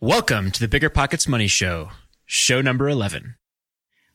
Welcome to the Bigger Pockets Money Show, show number 11.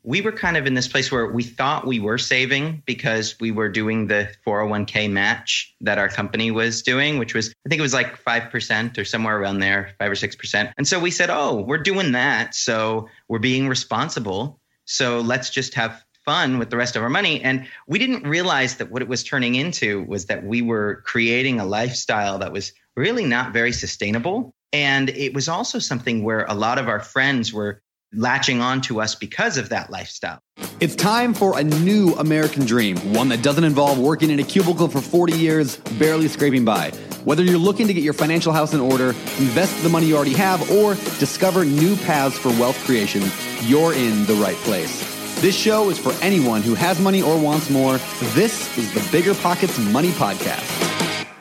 We were kind of in this place where we thought we were saving because we were doing the 401k match that our company was doing, which was, I think it was like 5% or somewhere around there, 5 or 6%. And so we said, oh, we're doing that. So we're being responsible. So let's just have fun with the rest of our money. And we didn't realize that what it was turning into was that we were creating a lifestyle that was really not very sustainable and it was also something where a lot of our friends were latching on to us because of that lifestyle. It's time for a new American dream, one that doesn't involve working in a cubicle for 40 years, barely scraping by. Whether you're looking to get your financial house in order, invest the money you already have, or discover new paths for wealth creation, you're in the right place. This show is for anyone who has money or wants more. This is the Bigger Pockets Money Podcast.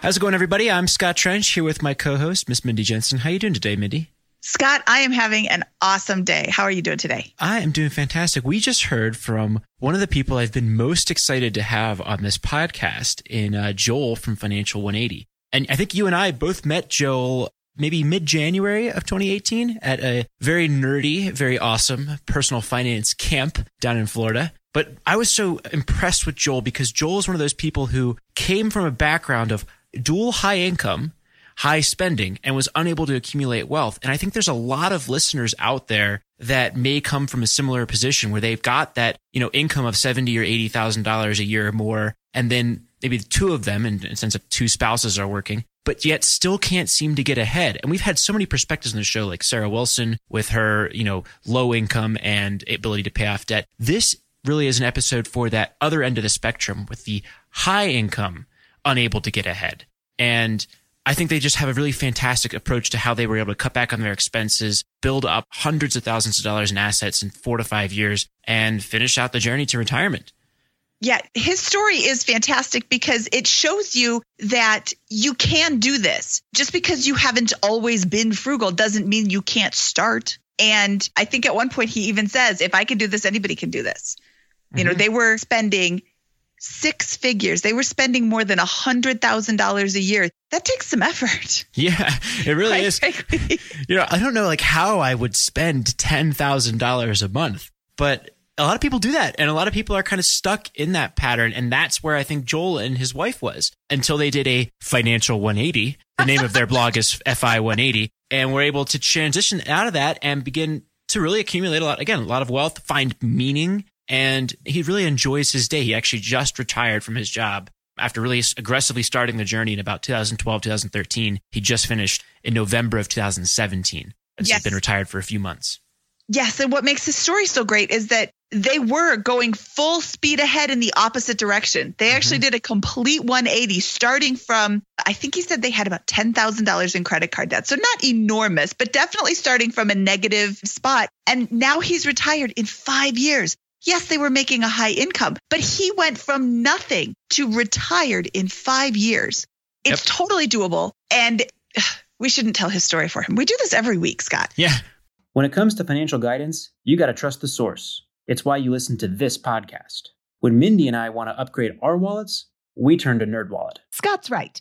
How's it going, everybody? I'm Scott Trench here with my co-host, Miss Mindy Jensen. How are you doing today, Mindy? Scott, I am having an awesome day. How are you doing today? I am doing fantastic. We just heard from one of the people I've been most excited to have on this podcast in uh, Joel from Financial 180. And I think you and I both met Joel maybe mid January of 2018 at a very nerdy, very awesome personal finance camp down in Florida. But I was so impressed with Joel because Joel is one of those people who came from a background of dual high income, high spending, and was unable to accumulate wealth. And I think there's a lot of listeners out there that may come from a similar position where they've got that, you know, income of seventy or eighty thousand dollars a year or more, and then maybe two of them, in sense of two spouses are working, but yet still can't seem to get ahead. And we've had so many perspectives in the show, like Sarah Wilson with her, you know, low income and ability to pay off debt. This really is an episode for that other end of the spectrum with the high income unable to get ahead. And I think they just have a really fantastic approach to how they were able to cut back on their expenses, build up hundreds of thousands of dollars in assets in four to five years, and finish out the journey to retirement. Yeah, his story is fantastic because it shows you that you can do this. Just because you haven't always been frugal doesn't mean you can't start. And I think at one point he even says, if I can do this, anybody can do this. Mm-hmm. You know, mm-hmm. they were spending six figures. They were spending more than a hundred thousand dollars a year. That takes some effort. Yeah, it really is. you know, I don't know like how I would spend ten thousand dollars a month, but a lot of people do that, and a lot of people are kind of stuck in that pattern, and that's where I think Joel and his wife was until they did a financial 180. The name of their blog is FI 180, and were able to transition out of that and begin to really accumulate a lot again, a lot of wealth, find meaning and he really enjoys his day. He actually just retired from his job after really aggressively starting the journey in about 2012, 2013. He just finished in November of 2017. And yes. he's been retired for a few months. Yes. And what makes his story so great is that they were going full speed ahead in the opposite direction. They actually mm-hmm. did a complete 180 starting from, I think he said they had about $10,000 in credit card debt. So not enormous, but definitely starting from a negative spot. And now he's retired in five years. Yes, they were making a high income, but he went from nothing to retired in five years. It's yep. totally doable. And we shouldn't tell his story for him. We do this every week, Scott. Yeah. When it comes to financial guidance, you got to trust the source. It's why you listen to this podcast. When Mindy and I want to upgrade our wallets, we turn to NerdWallet. Scott's right.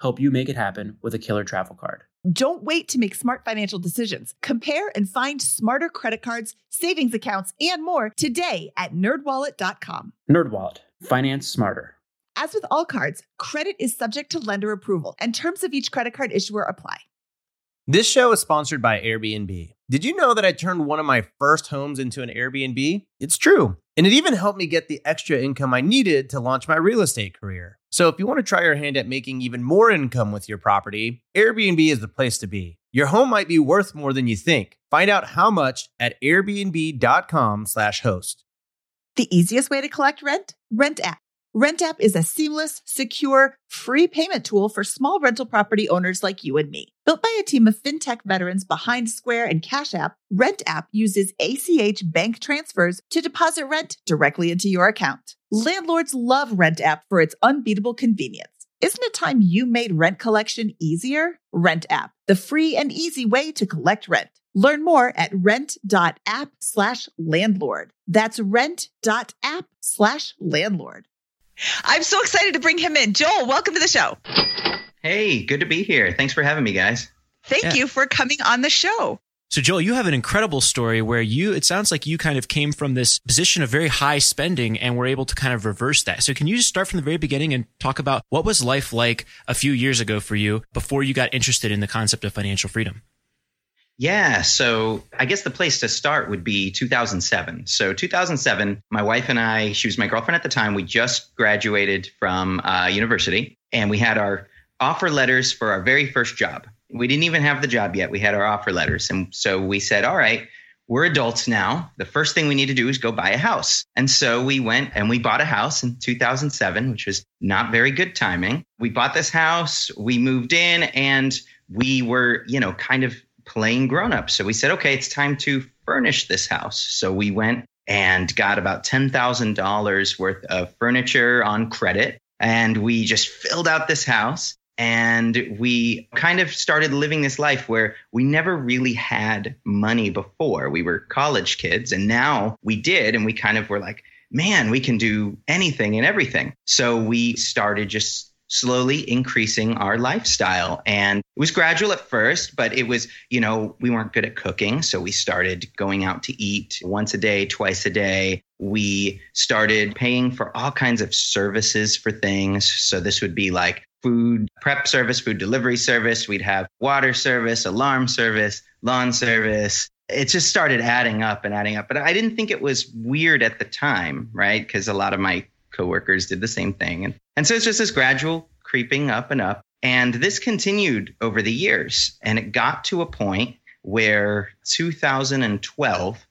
help you make it happen with a killer travel card. Don't wait to make smart financial decisions. Compare and find smarter credit cards, savings accounts, and more today at nerdwallet.com. NerdWallet, finance smarter. As with all cards, credit is subject to lender approval, and terms of each credit card issuer apply. This show is sponsored by Airbnb. Did you know that I turned one of my first homes into an Airbnb? It's true. And it even helped me get the extra income I needed to launch my real estate career. So if you want to try your hand at making even more income with your property, Airbnb is the place to be. Your home might be worth more than you think. Find out how much at airbnb.com/slash host. The easiest way to collect rent? Rent app RentApp is a seamless, secure, free payment tool for small rental property owners like you and me. Built by a team of fintech veterans behind Square and Cash App, RentApp uses ACH bank transfers to deposit rent directly into your account. Landlords love RentApp for its unbeatable convenience. Isn't it time you made rent collection easier? RentApp, the free and easy way to collect rent. Learn more at rent.app slash landlord. That's rent.app slash landlord. I'm so excited to bring him in. Joel, welcome to the show. Hey, good to be here. Thanks for having me, guys. Thank Yeah. you for coming on the show. So, Joel, you have an incredible story where you, it sounds like you kind of came from this position of very high spending and were able to kind of reverse that. So, can you just start from the very beginning and talk about what was life like a few years ago for you before you got interested in the concept of financial freedom? Yeah, so I guess the place to start would be 2007. So 2007, my wife and I, she was my girlfriend at the time. We just graduated from uh, university, and we had our offer letters for our very first job. We didn't even have the job yet. We had our offer letters, and so we said, "All right, we're adults now. The first thing we need to do is go buy a house." And so we went and we bought a house in 2007, which was not very good timing. We bought this house, we moved in, and we were, you know, kind of playing grown up. So we said, okay, it's time to furnish this house. So we went and got about $10,000 worth of furniture on credit. And we just filled out this house. And we kind of started living this life where we never really had money before. We were college kids, and now we did. And we kind of were like, man, we can do anything and everything. So we started just slowly increasing our lifestyle. And it was gradual at first, but it was, you know, we weren't good at cooking. So we started going out to eat once a day, twice a day. We started paying for all kinds of services for things. So this would be like food prep service, food delivery service. We'd have water service, alarm service, lawn service. It just started adding up and adding up. But I didn't think it was weird at the time, right? Because a lot of my coworkers did the same thing. And, and so it's just this gradual creeping up and up. And this continued over the years. And it got to a point where 2012,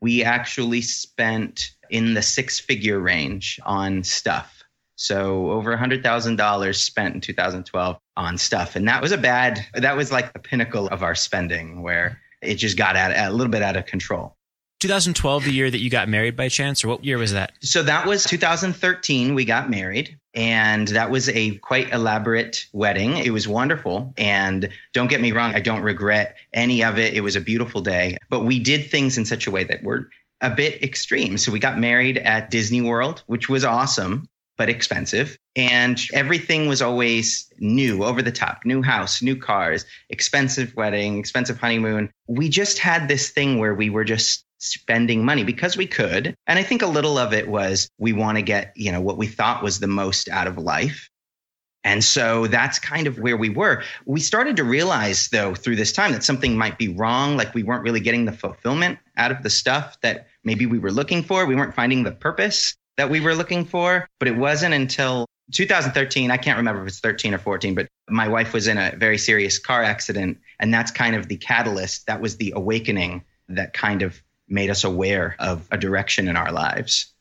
we actually spent in the six figure range on stuff. So over $100,000 spent in 2012 on stuff. And that was a bad, that was like the pinnacle of our spending where it just got at, a little bit out of control. 2012, the year that you got married by chance, or what year was that? So that was 2013. We got married, and that was a quite elaborate wedding. It was wonderful. And don't get me wrong, I don't regret any of it. It was a beautiful day, but we did things in such a way that were a bit extreme. So we got married at Disney World, which was awesome, but expensive. And everything was always new, over the top, new house, new cars, expensive wedding, expensive honeymoon. We just had this thing where we were just spending money because we could. And I think a little of it was we want to get, you know, what we thought was the most out of life. And so that's kind of where we were. We started to realize, though, through this time that something might be wrong, like we weren't really getting the fulfillment out of the stuff that maybe we were looking for. We weren't finding the purpose that we were looking for. But it wasn't until 2013, I can't remember if it's 13 or 14, but my wife was in a very serious car accident. And that's kind of the catalyst. That was the awakening that kind of made us aware of a direction in our lives.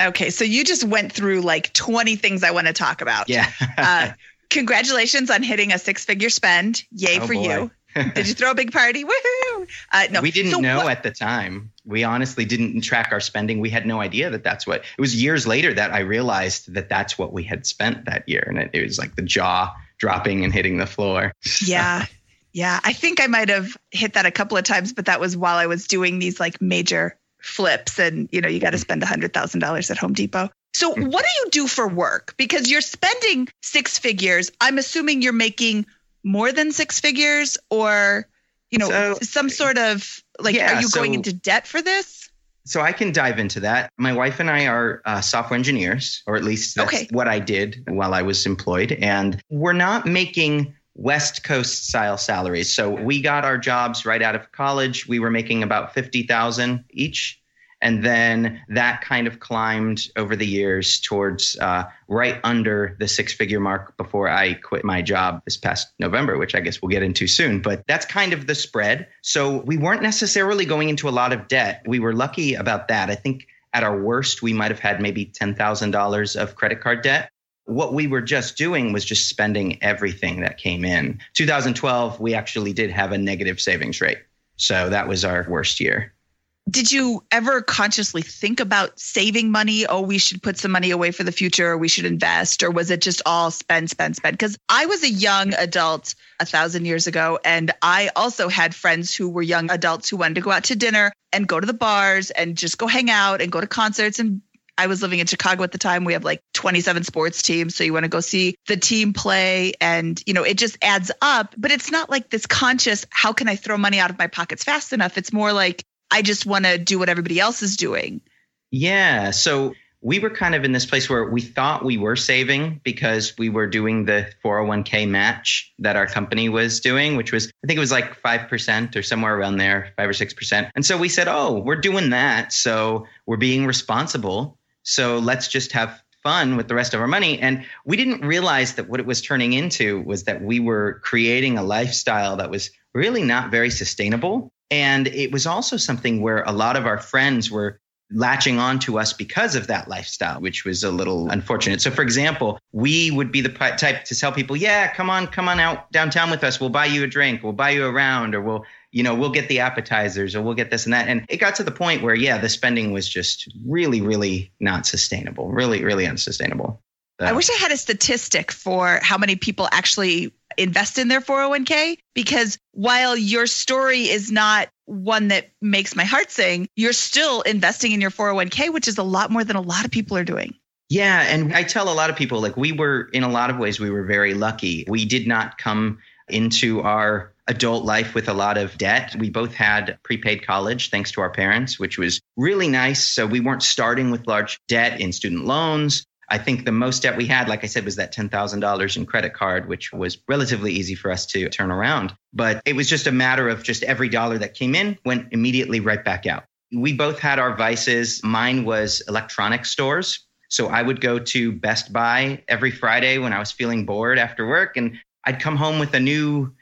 Okay, so you just went through like 20 things I want to talk about. Yeah. Uh, congratulations on hitting a six figure spend. Yay Oh, for boy. you. Did you throw a big party? Woohoo! Uh, no, we didn't So know what- at the time. We honestly didn't track our spending. We had no idea that that's what it was years later that I realized that that's what we had spent that year. And it, it was like the jaw dropping and hitting the floor. Yeah. Yeah. I think I might have hit that a couple of times, but that was while I was doing these like major flips and you know, you got to spend a hundred thousand dollars at Home Depot. So Mm. what do you do for work? Because you're spending six figures. I'm assuming you're making more than six figures or, you know, So- some sort of like, Yeah, are you going into debt for this? So I can dive into that. My wife and I are uh, software engineers, or at least that's Okay. what I did while I was employed. And we're not making West Coast style salaries. So we got our jobs right out of college. We were making about 50,000 each. And then that kind of climbed over the years towards uh, right under the six figure mark before I quit my job this past November, which I guess we'll get into soon. But that's kind of the spread. So we weren't necessarily going into a lot of debt. We were lucky about that. I think at our worst, we might have had maybe $10,000 of credit card debt. What we were just doing was just spending everything that came in. 2012, we actually did have a negative savings rate. So that was our worst year. Did you ever consciously think about saving money? Oh, we should put some money away for the future, or we should invest, or was it just all spend, spend, spend? Because I was a young adult a thousand years ago, and I also had friends who were young adults who wanted to go out to dinner and go to the bars and just go hang out and go to concerts and I was living in Chicago at the time. We have like 27 sports teams. So you want to go see the team play and, you know, it just adds up. But it's not like this conscious, how can I throw money out of my pockets fast enough? It's more like, I just want to do what everybody else is doing. Yeah. So we were kind of in this place where we thought we were saving because we were doing the 401k match that our company was doing, which was, I think it was like 5% or somewhere around there, 5 or 6%. And so we said, oh, we're doing that. So we're being responsible. So let's just have fun with the rest of our money. And we didn't realize that what it was turning into was that we were creating a lifestyle that was really not very sustainable. And it was also something where a lot of our friends were latching on to us because of that lifestyle, which was a little unfortunate. So, for example, we would be the type to tell people, yeah, come on, come on out downtown with us. We'll buy you a drink. We'll buy you a round or we'll, you know, we'll get the appetizers or we'll get this and that. And it got to the point where, yeah, the spending was just really, really not sustainable, really, really unsustainable. So. I wish I had a statistic for how many people actually invest in their 401k because while your story is not one that makes my heart sing, you're still investing in your 401k, which is a lot more than a lot of people are doing. Yeah. And I tell a lot of people, like, we were, in a lot of ways, we were very lucky. We did not come into our adult life with a lot of debt. We both had prepaid college thanks to our parents, which was really nice. So we weren't starting with large debt in student loans. I think the most debt we had, like I said, was that $10,000 in credit card, which was relatively easy for us to turn around. But it was just a matter of just every dollar that came in went immediately right back out. We both had our vices. Mine was electronic stores. So I would go to Best Buy every Friday when I was feeling bored after work, and I'd come home with a new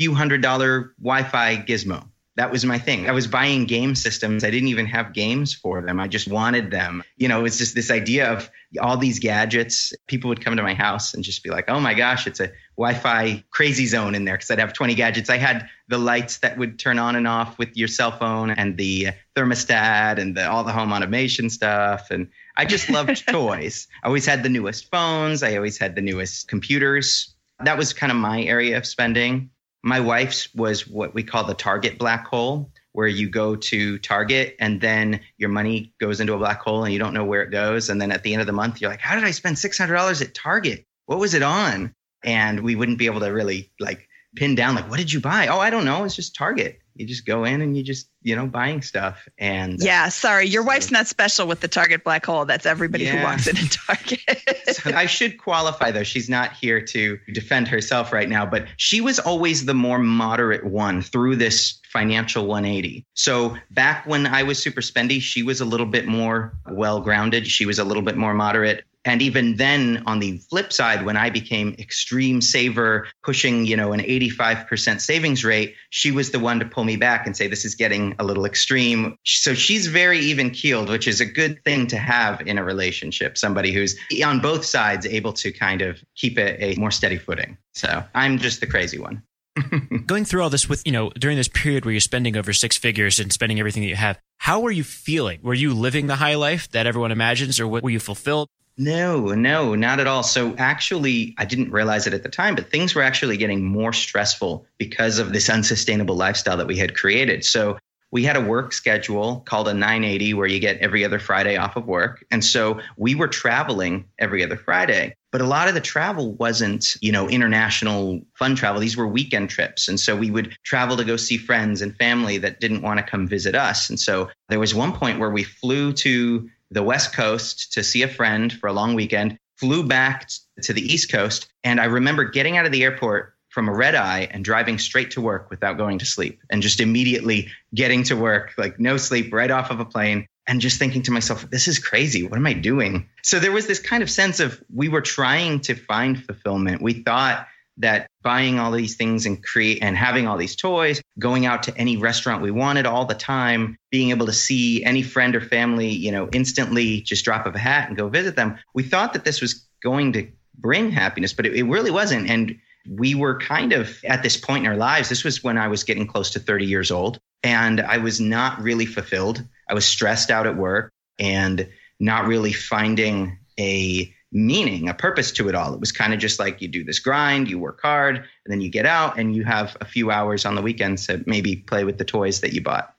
few hundred dollar Wi Fi gizmo that was my thing. I was buying game systems. I didn't even have games for them. I just wanted them. You know, it's just this idea of all these gadgets. People would come to my house and just be like, oh my gosh, it's a Wi Fi crazy zone in there because I'd have 20 gadgets. I had the lights that would turn on and off with your cell phone and the thermostat and the, all the home automation stuff. And I just loved toys. I always had the newest phones, I always had the newest computers. That was kind of my area of spending. My wife's was what we call the target black hole, where you go to Target and then your money goes into a black hole and you don't know where it goes. And then at the end of the month, you're like, how did I spend $600 at Target? What was it on? And we wouldn't be able to really like pin down, like, what did you buy? Oh, I don't know. It's just Target you just go in and you just you know buying stuff and uh, yeah sorry your so, wife's not special with the target black hole. That's everybody yeah. who walks in a target. So i should qualify though. She's not here to defend herself right now but she was always the more moderate one through this financial 180 so back when i was super spendy she was a little bit more well grounded she was a little bit more moderate and even then on the flip side when i became extreme saver pushing you know an 85% savings rate she was the one to pull me back and say this is getting a little extreme so she's very even keeled which is a good thing to have in a relationship somebody who's on both sides able to kind of keep a, a more steady footing so i'm just the crazy one Going through all this with, you know, during this period where you're spending over six figures and spending everything that you have, how were you feeling? Were you living the high life that everyone imagines or were you fulfilled? No, no, not at all. So actually, I didn't realize it at the time, but things were actually getting more stressful because of this unsustainable lifestyle that we had created. So we had a work schedule called a 980 where you get every other Friday off of work. And so we were traveling every other Friday. But a lot of the travel wasn't, you know, international fun travel. These were weekend trips. And so we would travel to go see friends and family that didn't want to come visit us. And so there was one point where we flew to the West Coast to see a friend for a long weekend, flew back to the East Coast. And I remember getting out of the airport from a red eye and driving straight to work without going to sleep and just immediately getting to work, like no sleep, right off of a plane. And just thinking to myself, this is crazy. What am I doing? So there was this kind of sense of we were trying to find fulfillment. We thought that buying all these things and create and having all these toys, going out to any restaurant we wanted all the time, being able to see any friend or family, you know, instantly just drop of a hat and go visit them. We thought that this was going to bring happiness, but it, it really wasn't. And we were kind of at this point in our lives. This was when I was getting close to 30 years old and I was not really fulfilled. I was stressed out at work and not really finding a meaning, a purpose to it all. It was kind of just like you do this grind, you work hard, and then you get out and you have a few hours on the weekends to maybe play with the toys that you bought.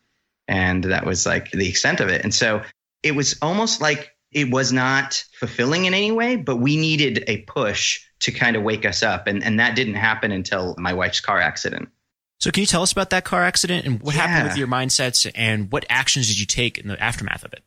And that was like the extent of it. And so it was almost like it was not fulfilling in any way, but we needed a push to kind of wake us up. And, and that didn't happen until my wife's car accident. So can you tell us about that car accident and what yeah. happened with your mindsets and what actions did you take in the aftermath of it?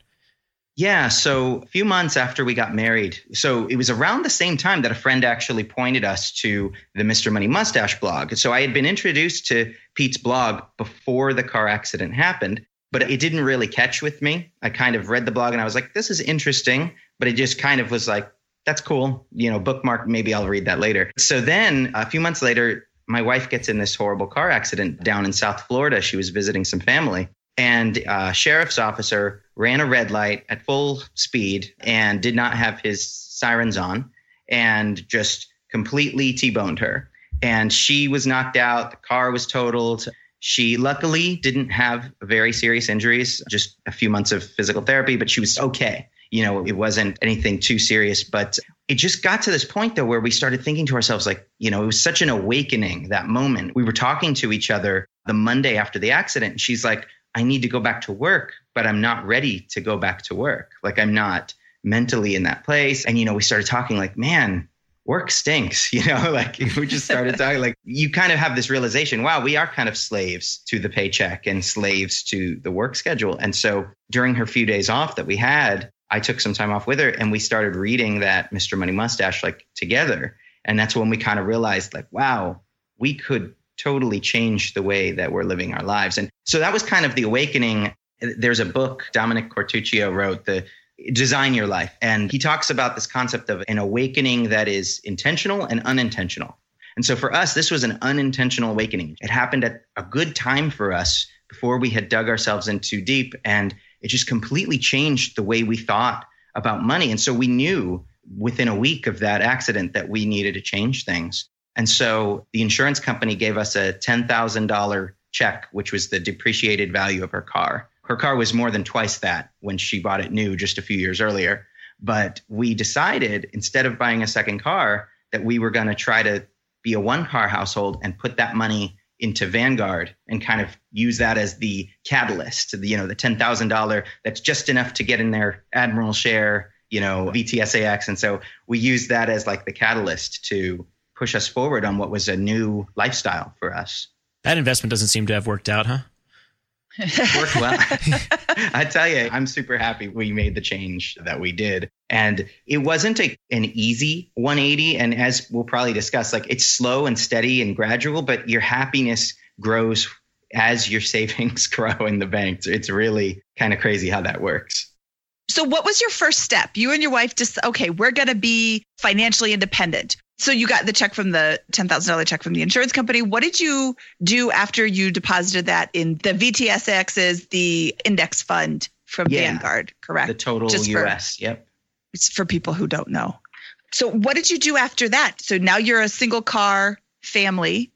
Yeah, so a few months after we got married, so it was around the same time that a friend actually pointed us to the Mr. Money Mustache blog. So I had been introduced to Pete's blog before the car accident happened, but it didn't really catch with me. I kind of read the blog and I was like, this is interesting, but it just kind of was like, that's cool, you know, bookmark, maybe I'll read that later. So then a few months later, my wife gets in this horrible car accident down in South Florida. She was visiting some family and a sheriff's officer ran a red light at full speed and did not have his sirens on and just completely T-boned her. And she was knocked out. The car was totaled. She luckily didn't have very serious injuries, just a few months of physical therapy, but she was okay. You know, it wasn't anything too serious, but it just got to this point though where we started thinking to ourselves like, you know, it was such an awakening that moment. We were talking to each other the Monday after the accident. And she's like, I need to go back to work, but I'm not ready to go back to work. Like I'm not mentally in that place. And, you know, we started talking like, man, work stinks, you know, like we just started talking like you kind of have this realization, wow, we are kind of slaves to the paycheck and slaves to the work schedule. And so during her few days off that we had, I took some time off with her and we started reading that Mr. Money Mustache like together. And that's when we kind of realized like, wow, we could totally changed the way that we're living our lives. And so that was kind of the awakening. There's a book Dominick Quartuccio wrote, the Design Your Life. And he talks about this concept of an awakening that is intentional and unintentional. And so for us, this was an unintentional awakening. It happened at a good time for us before we had dug ourselves in too deep. And it just completely changed the way we thought about money. And so we knew within a week of that accident that we needed to change things. And so the insurance company gave us a $10,000 check, which was the depreciated value of her car. Her car was more than twice that when she bought it new just a few years earlier. But we decided instead of buying a second car, that we were going to try to be a one car household and put that money into Vanguard and kind of use that as the catalyst, the, you know, the $10,000 that's just enough to get in their Admiral share, you know, VTSAX. And so we used that as like the catalyst to push us forward on what was a new lifestyle for us. That investment doesn't seem to have worked out, huh? worked well. I tell you, I'm super happy we made the change that we did. And it wasn't a, an easy 180. And as we'll probably discuss, like it's slow and steady and gradual, but your happiness grows as your savings grow in the bank. It's really kind of crazy how that works. So, what was your first step? You and your wife just, okay, we're going to be financially independent. So you got the check from the $10,000 check from the insurance company. What did you do after you deposited that in the VTSAX's, the index fund from yeah, Vanguard, correct? The total Just US, for, yep. It's for people who don't know. So what did you do after that? So now you're a single car family.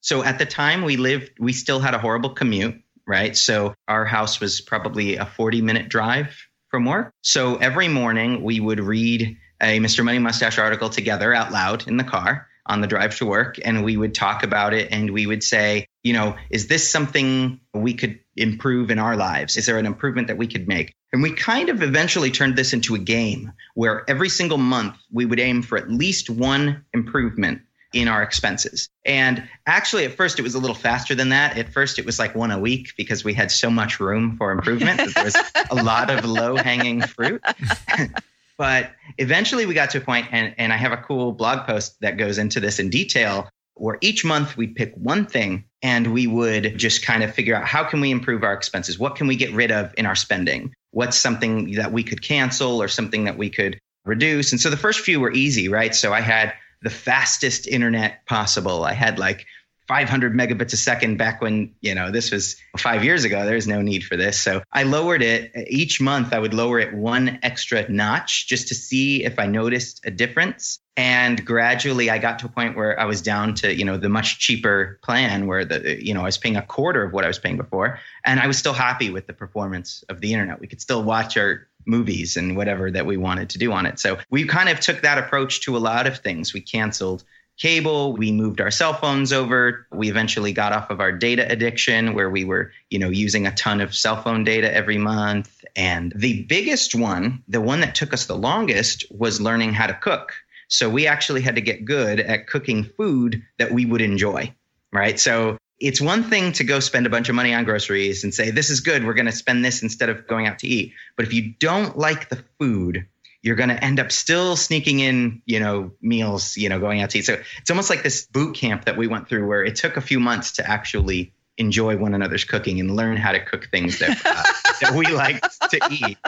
So at the time we lived, we still had a horrible commute, right? So our house was probably a 40 minute drive from work. So every morning we would read a Mr. Money Mustache article together out loud in the car on the drive to work and we would talk about it and we would say, you know, is this something we could improve in our lives? Is there an improvement that we could make? And we kind of eventually turned this into a game where every single month we would aim for at least one improvement in our expenses. And actually, at first, it was a little faster than that. At first, it was like one a week because we had so much room for improvement. there was a lot of low hanging fruit. But eventually we got to a point, and, and I have a cool blog post that goes into this in detail where each month we'd pick one thing and we would just kind of figure out how can we improve our expenses? What can we get rid of in our spending? What's something that we could cancel or something that we could reduce? And so the first few were easy, right? So I had the fastest internet possible. I had like 500 megabits a second back when, you know, this was five years ago. There's no need for this. So I lowered it each month. I would lower it one extra notch just to see if I noticed a difference. And gradually I got to a point where I was down to, you know, the much cheaper plan where the, you know, I was paying a quarter of what I was paying before. And I was still happy with the performance of the internet. We could still watch our movies and whatever that we wanted to do on it. So we kind of took that approach to a lot of things. We canceled cable. We moved our cell phones over. We eventually got off of our data addiction where we were, you know, using a ton of cell phone data every month. And the biggest one, the one that took us the longest was learning how to cook. So we actually had to get good at cooking food that we would enjoy, right? So it's one thing to go spend a bunch of money on groceries and say, this is good, we're going to spend this instead of going out to eat. But if you don't like the food, you're going to end up still sneaking in, you know, meals, you know, going out to eat. So it's almost like this boot camp that we went through where it took a few months to actually enjoy one another's cooking and learn how to cook things that, uh, that we like to eat.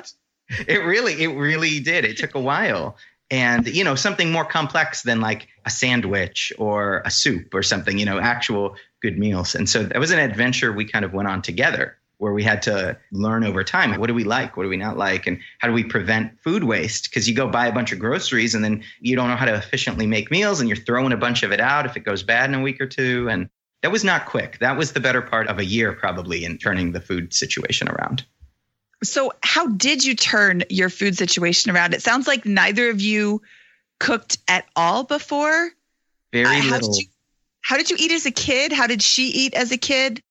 It really, it really did. It took a while. And, you know, something more complex than like a sandwich or a soup or something, you know, actual good meals. And so that was an adventure we kind of went on together where we had to learn over time what do we like? What do we not like? And how do we prevent food waste? Because you go buy a bunch of groceries and then you don't know how to efficiently make meals and you're throwing a bunch of it out if it goes bad in a week or two. And that was not quick. That was the better part of a year probably in turning the food situation around. So how did you turn your food situation around? It sounds like neither of you cooked at all before. Very uh, how little. did you, how did you eat as a kid? How did she eat as a kid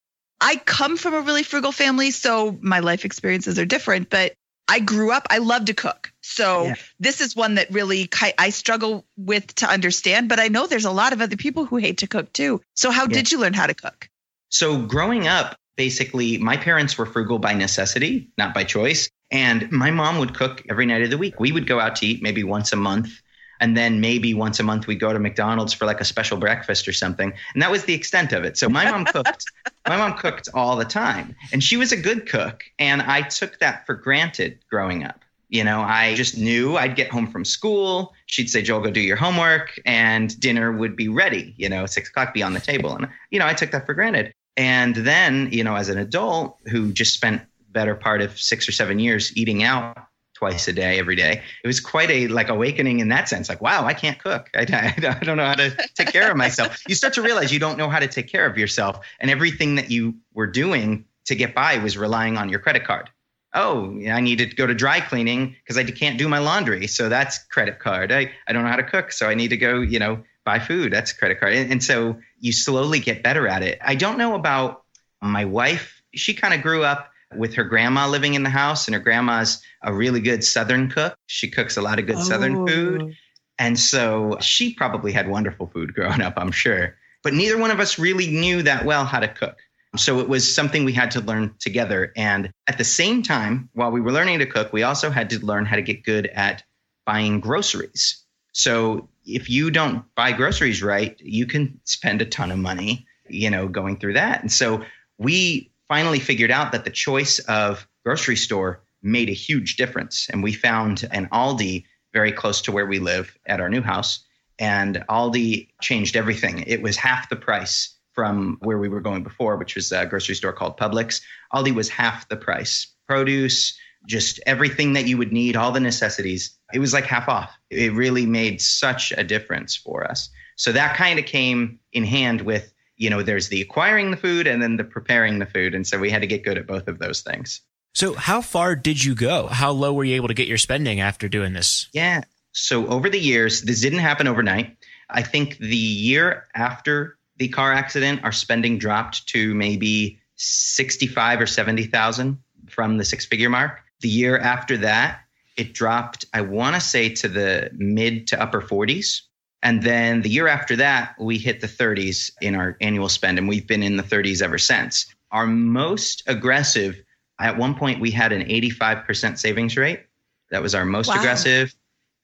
I come from a really frugal family, so my life experiences are different, but I grew up, I love to cook. So yeah. this is one that really I struggle with to understand, but I know there's a lot of other people who hate to cook too. So how yeah. did you learn how to cook? So growing up, basically my parents were frugal by necessity, not by choice. And my mom would cook every night of the week. We would go out to eat maybe once a month and then maybe once a month we go to McDonald's for like a special breakfast or something. And that was the extent of it. So my mom cooked. my mom cooked all the time, and she was a good cook, and I took that for granted growing up. You know, I just knew I'd get home from school. She'd say, Joel, go do your homework, and dinner would be ready, you know, six o'clock be on the table. And, you know, I took that for granted. And then, you know, as an adult who just spent better part of six or seven years eating out twice a day, every day. It was quite a like awakening in that sense. Like, wow, I can't cook. I, I, don't know how to take care of myself. you start to realize you don't know how to take care of yourself, and everything that you were doing to get by was relying on your credit card. Oh, I need to go to dry cleaning because I can't do my laundry, so that's credit card. I, I don't know how to cook, so I need to go, you know, buy food. That's credit card, and, and so you slowly get better at it. I don't know about my wife. She kind of grew up with her grandma living in the house, and her grandma's a really good Southern cook. She cooks a lot of good oh. Southern food. And so she probably had wonderful food growing up, I'm sure. But neither one of us really knew that well how to cook. So it was something we had to learn together. And at the same time, while we were learning to cook, we also had to learn how to get good at buying groceries. So if you don't buy groceries right, you can spend a ton of money, you know, going through that. And so we finally figured out that the choice of grocery store made a huge difference. And we found an Aldi very close to where we live at our new house. And Aldi changed everything. It was half the price from where we were going before, which was a grocery store called Publix. Aldi was half the price. Produce, just everything that you would need, all the necessities, it was like half off. It really made such a difference for us. So that kind of came in hand with you know, there's the acquiring the food and then the preparing the food. And so we had to get good at both of those things. So, how far did you go? How low were you able to get your spending after doing this? Yeah. So, over the years, this didn't happen overnight. I think the year after the car accident, our spending dropped to maybe 65 or 70,000 from the six figure mark. The year after that, it dropped, I want to say, to the mid to upper 40s. And then the year after that, we hit the 30s in our annual spend, and we've been in the 30s ever since. Our most aggressive, at one point, we had an 85% savings rate. That was our most wow. aggressive.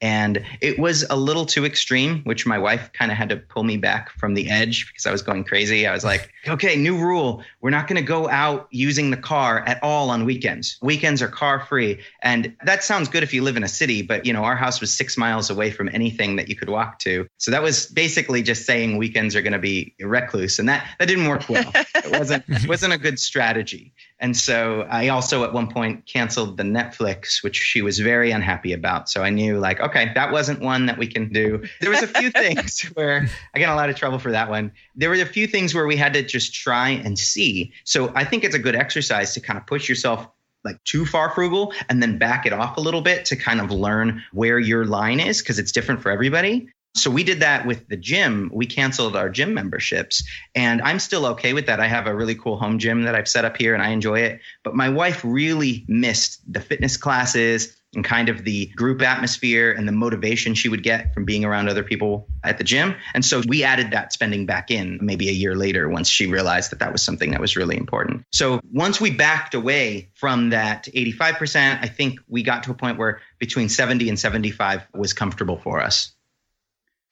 And it was a little too extreme, which my wife kind of had to pull me back from the edge because I was going crazy. I was like, okay, new rule. We're not going to go out using the car at all on weekends. Weekends are car free. And that sounds good if you live in a city, but you know, our house was six miles away from anything that you could walk to. So that was basically just saying weekends are going to be recluse. And that, that didn't work well. it wasn't, wasn't a good strategy. And so I also at one point canceled the Netflix, which she was very unhappy about. So I knew like, okay, that wasn't one that we can do. There was a few things where I got a lot of trouble for that one. There were a few things where we had to just try and see. So I think it's a good exercise to kind of push yourself like too far frugal and then back it off a little bit to kind of learn where your line is because it's different for everybody. So we did that with the gym. We canceled our gym memberships, and I'm still okay with that. I have a really cool home gym that I've set up here and I enjoy it. But my wife really missed the fitness classes and kind of the group atmosphere and the motivation she would get from being around other people at the gym. And so we added that spending back in maybe a year later once she realized that that was something that was really important. So once we backed away from that 85%, I think we got to a point where between 70 and 75 was comfortable for us.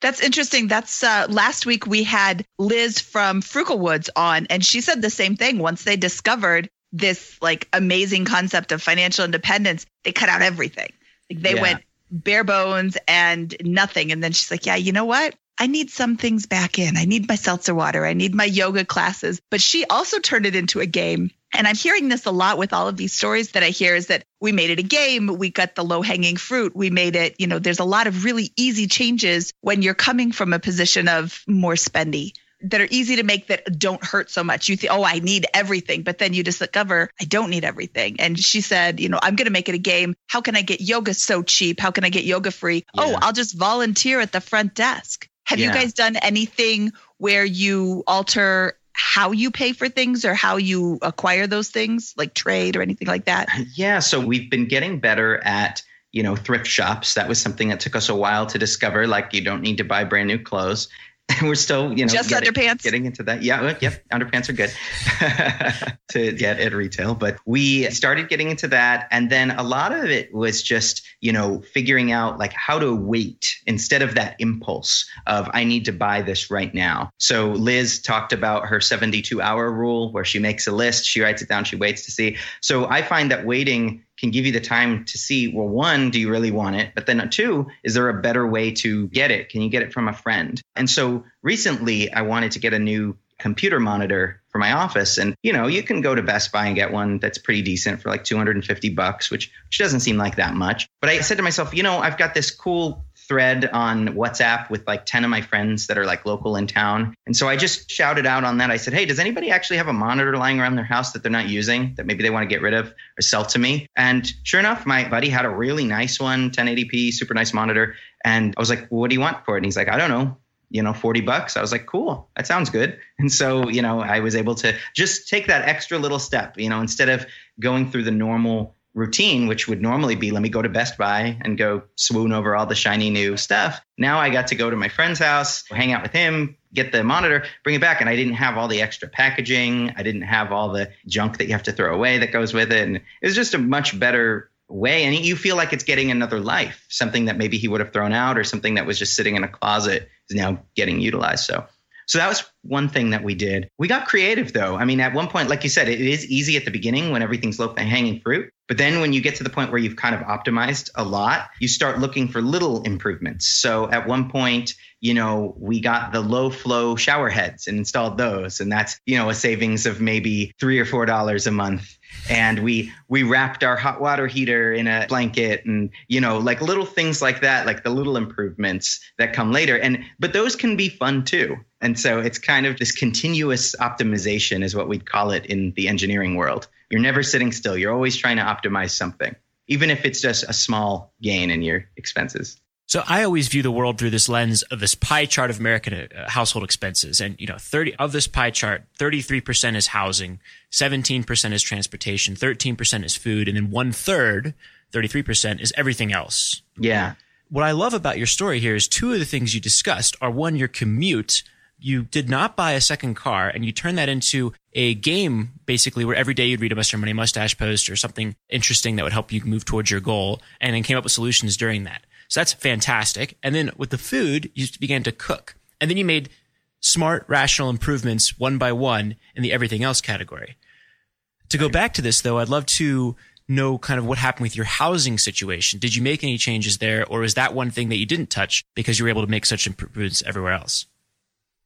That's interesting. That's uh, last week we had Liz from Frugal Woods on, and she said the same thing. Once they discovered this like amazing concept of financial independence, they cut out everything. Like they yeah. went bare bones and nothing. And then she's like, yeah, you know what? I need some things back in. I need my seltzer water. I need my yoga classes. But she also turned it into a game. And I'm hearing this a lot with all of these stories that I hear is that we made it a game. We got the low hanging fruit. We made it, you know, there's a lot of really easy changes when you're coming from a position of more spendy that are easy to make that don't hurt so much. You think, oh, I need everything. But then you discover, I don't need everything. And she said, you know, I'm going to make it a game. How can I get yoga so cheap? How can I get yoga free? Yeah. Oh, I'll just volunteer at the front desk. Have yeah. you guys done anything where you alter how you pay for things or how you acquire those things, like trade or anything like that? Yeah. So we've been getting better at you know thrift shops that was something that took us a while to discover like you don't need to buy brand new clothes we're still, you know, just getting, underpants. Getting into that. Yeah, oh, yep, underpants are good to get at retail. But we started getting into that. And then a lot of it was just, you know, figuring out like how to wait instead of that impulse of I need to buy this right now. So Liz talked about her 72 hour rule where she makes a list, she writes it down, she waits to see. So I find that waiting can give you the time to see well one do you really want it? But then two is there a better way to get it? Can you get it from a friend? And so recently i wanted to get a new computer monitor for my office. And you know you can go to best buy and get one that's pretty decent for like 250 bucks which which doesn't seem like that much. But i said to myself you know i've got this cool thread on WhatsApp with like 10 of my friends that are like local in town. And so I just shouted out on that. I said, Hey, does anybody actually have a monitor lying around their house that they're not using that maybe they want to get rid of or sell to me? And sure enough, my buddy had a really nice one, 1080p, super nice monitor. And I was like, well, What do you want for it? And he's like, I don't know you know 40 bucks i was like cool that sounds good and so you know i was able to just take that extra little step you know instead of going through the normal routine, which would normally be let me go to Best Buy and go swoon over all the shiny new stuff. Now I got to go to my friend's house, hang out with him, get the monitor, bring it back. And I didn't have all the extra packaging. I didn't have all the junk that you have to throw away that goes with it. And it was just a much better way. And you feel like it's getting another life, something that maybe he would have thrown out or something that was just sitting in a closet is now getting utilized. So so that was one thing that we did. We got creative though. I mean, at one point, like you said, it is easy at the beginning when everything's low hanging fruit. But then when you get to the point where you've kind of optimized a lot, you start looking for little improvements. So at one point, you know, we got the low flow shower heads and installed those. And that's, you know, a savings of maybe three or four dollars a month and we we wrapped our hot water heater in a blanket and you know like little things like that like the little improvements that come later. And but those can be fun too. And so it's kind of this continuous optimization is what we'd call it in the engineering world. You're never sitting still. You're always trying to optimize something even if it's just a small gain in your expenses so I always view the world through this lens of this pie chart of American uh, household expenses. And, you know, 30 of this pie chart, 33% is housing, 17% is transportation, 13% is food, and then one third, 33% is everything else. Yeah. What I love about your story here is two of the things you discussed are one, your commute. You did not buy a second car and you turned that into a game basically where every day you'd read a Mr. Money Mustache post or something interesting that would help you move towards your goal and then came up with solutions during that. So that's fantastic. And then with the food, you began to cook. And then you made smart, rational improvements one by one in the everything else category. To go back to this though, I'd love to know kind of what happened with your housing situation. Did you make any changes there or is that one thing that you didn't touch because you were able to make such improvements everywhere else?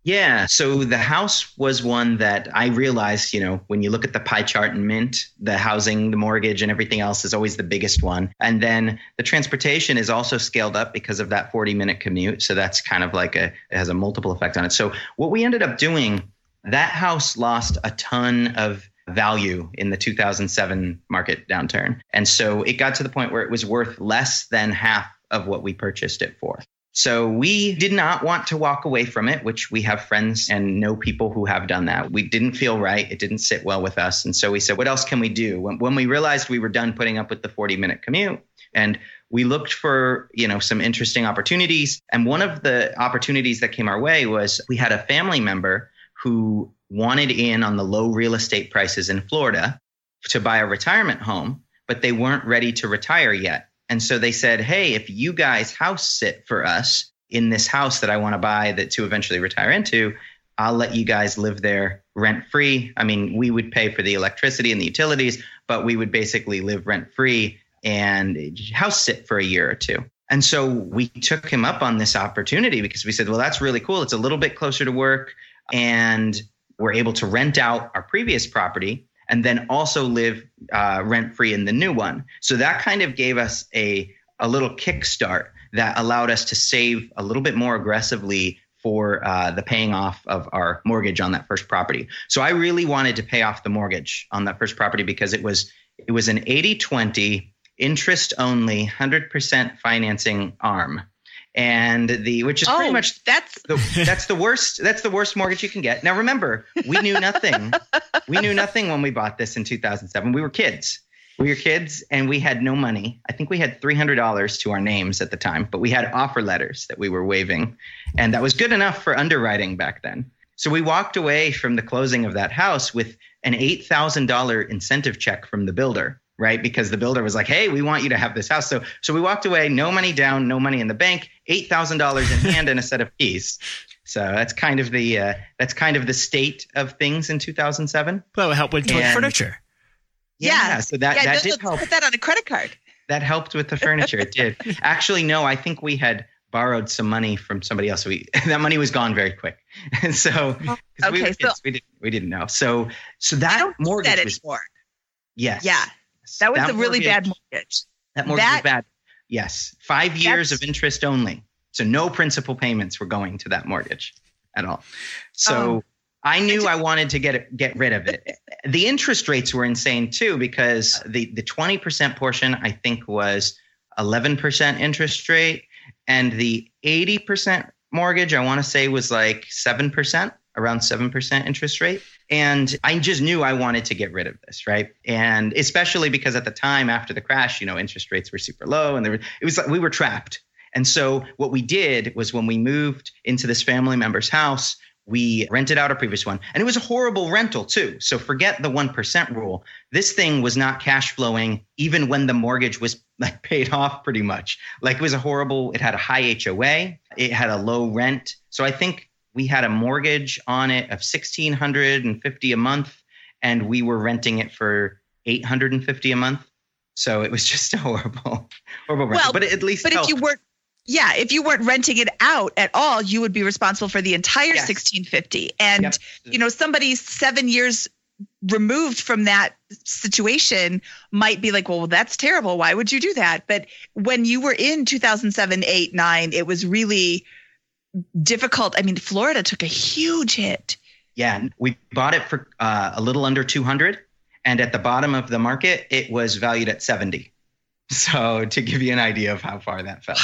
Yeah. So the house was one that I realized, you know, when you look at the pie chart in Mint, the housing, the mortgage, and everything else is always the biggest one. And then the transportation is also scaled up because of that 40 minute commute. So that's kind of like a, it has a multiple effect on it. So what we ended up doing, that house lost a ton of value in the 2007 market downturn. And so it got to the point where it was worth less than half of what we purchased it for. So we did not want to walk away from it, which we have friends and know people who have done that. We didn't feel right. It didn't sit well with us. And so we said, what else can we do? When, when we realized we were done putting up with the 40 minute commute and we looked for, you know, some interesting opportunities. And one of the opportunities that came our way was we had a family member who wanted in on the low real estate prices in Florida to buy a retirement home, but they weren't ready to retire yet. And so they said, hey, if you guys house sit for us in this house that I want to buy that to eventually retire into, I'll let you guys live there rent free. I mean, we would pay for the electricity and the utilities, but we would basically live rent free and house sit for a year or two. And so we took him up on this opportunity because we said, well, that's really cool. It's a little bit closer to work and we're able to rent out our previous property and then also live uh, rent free in the new one. So that kind of gave us a a little kickstart that allowed us to save a little bit more aggressively for uh, the paying off of our mortgage on that first property. So I really wanted to pay off the mortgage on that first property because it was it was an 80-20 interest only 100% financing arm and the which is oh, pretty much that's the, that's the worst that's the worst mortgage you can get. Now remember we knew nothing. We knew nothing when we bought this in 2007 we were kids. We were kids and we had no money. I think we had $300 to our names at the time but we had offer letters that we were waiving and that was good enough for underwriting back then. So we walked away from the closing of that house with an $8000 incentive check from the builder right? Because the builder was like, "Hey, we want you to have this house." So so we walked away, no money down, no money in the bank, eight thousand dollars in hand, and a set of keys. So that's kind of the uh, that's kind of the state of things in 2007. Well, it helped with And- furniture. Yeah, Yeah. so that yeah, that let's did help. put that on a credit card. That helped with the furniture. It did. Actually, no, I think we had borrowed some money from somebody else. We that money was gone very quick, and so 'cause we, okay, were so- kids, we didn't we didn't know. So so that mortgage that was yes, Yeah, that was a really mortgage- bad mortgage. That mortgage That- was bad. Yes. Five years of interest only. So no principal payments were going to that mortgage at all. So Oh. I knew I wanted to get it, get rid of it. The interest rates were insane too because the the 20% portion I think was 11% interest rate and the 80% mortgage I want to say was like 7%, around 7% interest rate. And I just knew I wanted to get rid of this, right? And especially because at the time after the crash, you know, interest rates were super low and there were, it was like we were trapped. And so what we did was when we moved into this family member's house, we rented out a previous one and it was a horrible rental too. So forget the 1% rule. This thing was not cash flowing even when the mortgage was like paid off pretty much. Like it was a horrible, it had a high HOA, it had a low rent. So I think we had a mortgage on it of 1650 a month and we were renting it for 850 a month. So it was just a horrible, horrible rental. Well, but at least But if you weren't, yeah, if you weren't renting it out at all, you would be responsible for the entire Yes. 1650. And Yep. you know, somebody seven years removed from that situation might be like, well, that's terrible. Why would you do that? But when you were in 2007, 8, 9, it was really difficult. I mean, Florida took a huge hit. Yeah, we bought it for uh, a little under 200 and at the bottom of the market it was valued at 70. So to give you an idea of how far that fell.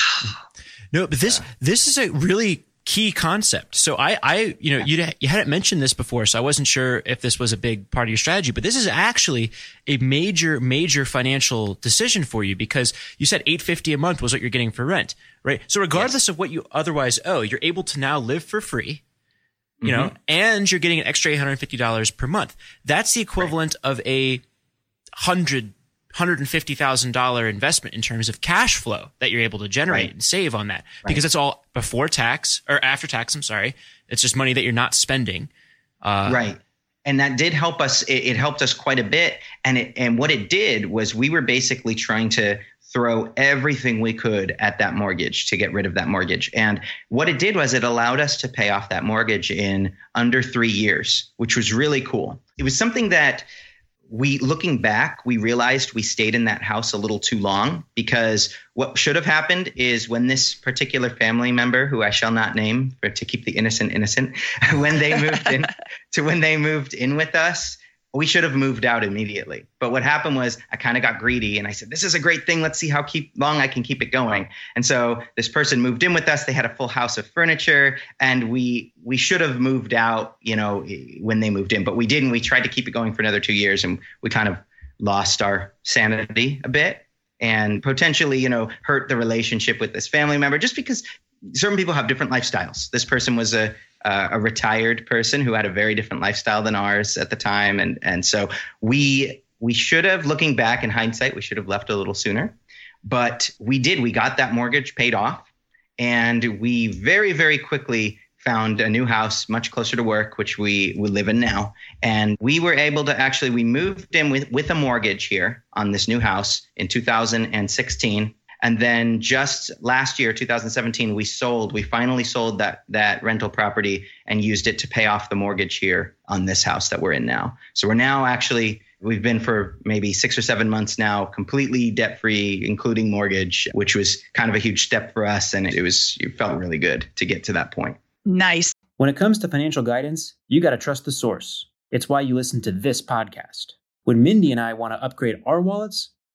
No, but this this is a really key concept. So I I you know you you hadn't mentioned this before, so I wasn't sure if this was a big part of your strategy. But this is actually a major major financial decision for you because you said eight fifty a month was what you're getting for rent, right? So regardless of what you otherwise owe, you're able to now live for free. You know, mm-hmm. and you're getting an extra eight hundred fifty dollars per month. That's the equivalent of a hundred $150,000 investment in terms of cash flow that you're able to generate Right. and save on that Right. because it's all before tax or after tax. I'm sorry. It's just money that you're not spending. Uh, right and that did help us it, it helped us quite a bit and it and what it did was we were basically trying to throw everything we could at that mortgage to get rid of that mortgage and what it did was it allowed us to pay off that mortgage in under 3 years which was really cool it was something that we looking back we realized we stayed in that house a little too long because what should have happened is when this particular family member who i shall not name for to keep the innocent innocent when they moved in to when they moved in with us we should have moved out immediately. But what happened was i kind of got greedy and i said this is a great thing. Let's see how keep long i can keep it going. And so this person moved in with us. They had a full house of furniture and we we should have moved out you know when they moved in but we didn't. We tried to keep it going for another two years and we kind of lost our sanity a bit and potentially you know hurt the relationship with this family member just because certain people have different lifestyles. This person was a uh, a retired person who had a very different lifestyle than ours at the time. And and so we we should have looking back in hindsight we should have left a little sooner. But we did we got that mortgage paid off. And we very very quickly found a new house much closer to work which we we live in now. And we were able to actually we moved in with with a mortgage here on this new house in 2016 and then just last year 2017 we sold we finally sold that that rental property and used it to pay off the mortgage here on this house that we're in now so we're now actually we've been for maybe 6 or 7 months now completely debt free including mortgage which was kind of a huge step for us and it was it felt really good to get to that point Nice. When it comes to financial guidance, you got to trust the source. It's why you listen to this podcast. When Mindy and I want to upgrade our wallets,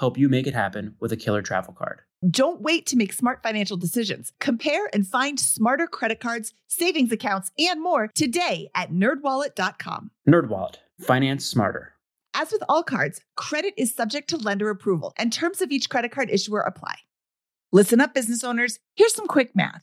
help you make it happen with a killer travel card. Don't wait to make smart financial decisions. Compare and find smarter credit cards, savings accounts, and more today at nerdwallet.com. NerdWallet, finance smarter. As with all cards, credit is subject to lender approval, and terms of each credit card issuer apply. Listen up, business owners. Here's some quick math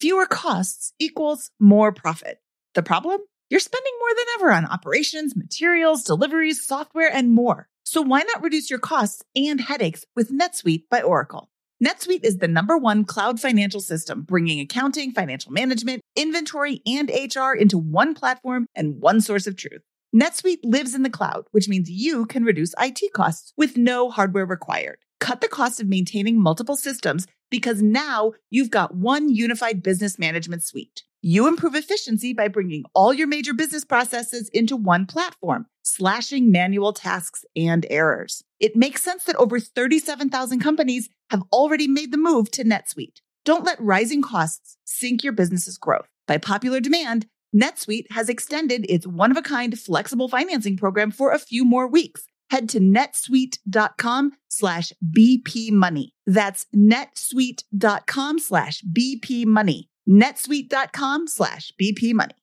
fewer costs equals more profit. The problem? You're spending more than ever on operations, materials, deliveries, software, and more. So why not reduce your costs and headaches with NetSuite by Oracle? NetSuite is the number one cloud financial system, bringing accounting, financial management, inventory, and HR into one platform and one source of truth. NetSuite lives in the cloud, which means you can reduce IT costs with no hardware required. Cut the cost of maintaining multiple systems because now you've got one unified business management suite. You improve efficiency by bringing all your major business processes into one platform, slashing manual tasks and errors. It makes sense that over 37,000 companies have already made the move to NetSuite. Don't let rising costs sink your business's growth. By popular demand, NetSuite has extended its one of a kind flexible financing program for a few more weeks. Head to netsuite.com slash BP money. That's netsuite.com slash BP money. netsuite.com slash BP money.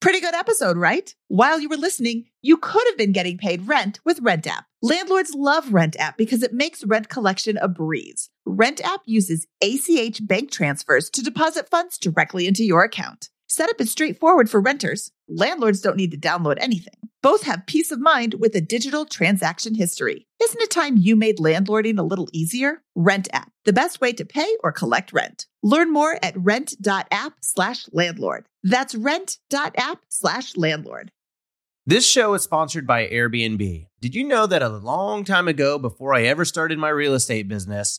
Pretty good episode, right? While you were listening, you could have been getting paid rent with Rent App. Landlords love Rent App because it makes rent collection a breeze. Rent App uses ACH bank transfers to deposit funds directly into your account. Setup is straightforward for renters. Landlords don't need to download anything. Both have peace of mind with a digital transaction history. Isn't it time you made landlording a little easier? Rent app, the best way to pay or collect rent. Learn more at rent.app slash landlord. That's rent.app slash landlord. This show is sponsored by Airbnb. Did you know that a long time ago, before I ever started my real estate business,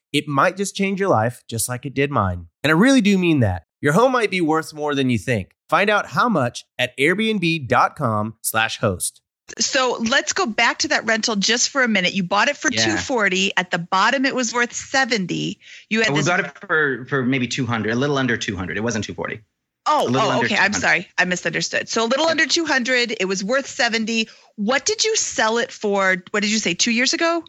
It might just change your life, just like it did mine. And I really do mean that. Your home might be worth more than you think. Find out how much at airbnb.com/slash host. So let's go back to that rental just for a minute. You bought it for Yeah. 240. At the bottom it was worth 70. You had oh, we this got it for for maybe 200, a little under 200. It wasn't 240. Oh, oh okay. I'm sorry. I misunderstood. So a little under 200. It was worth 70. What did you sell it for? What did you say? 2 years ago?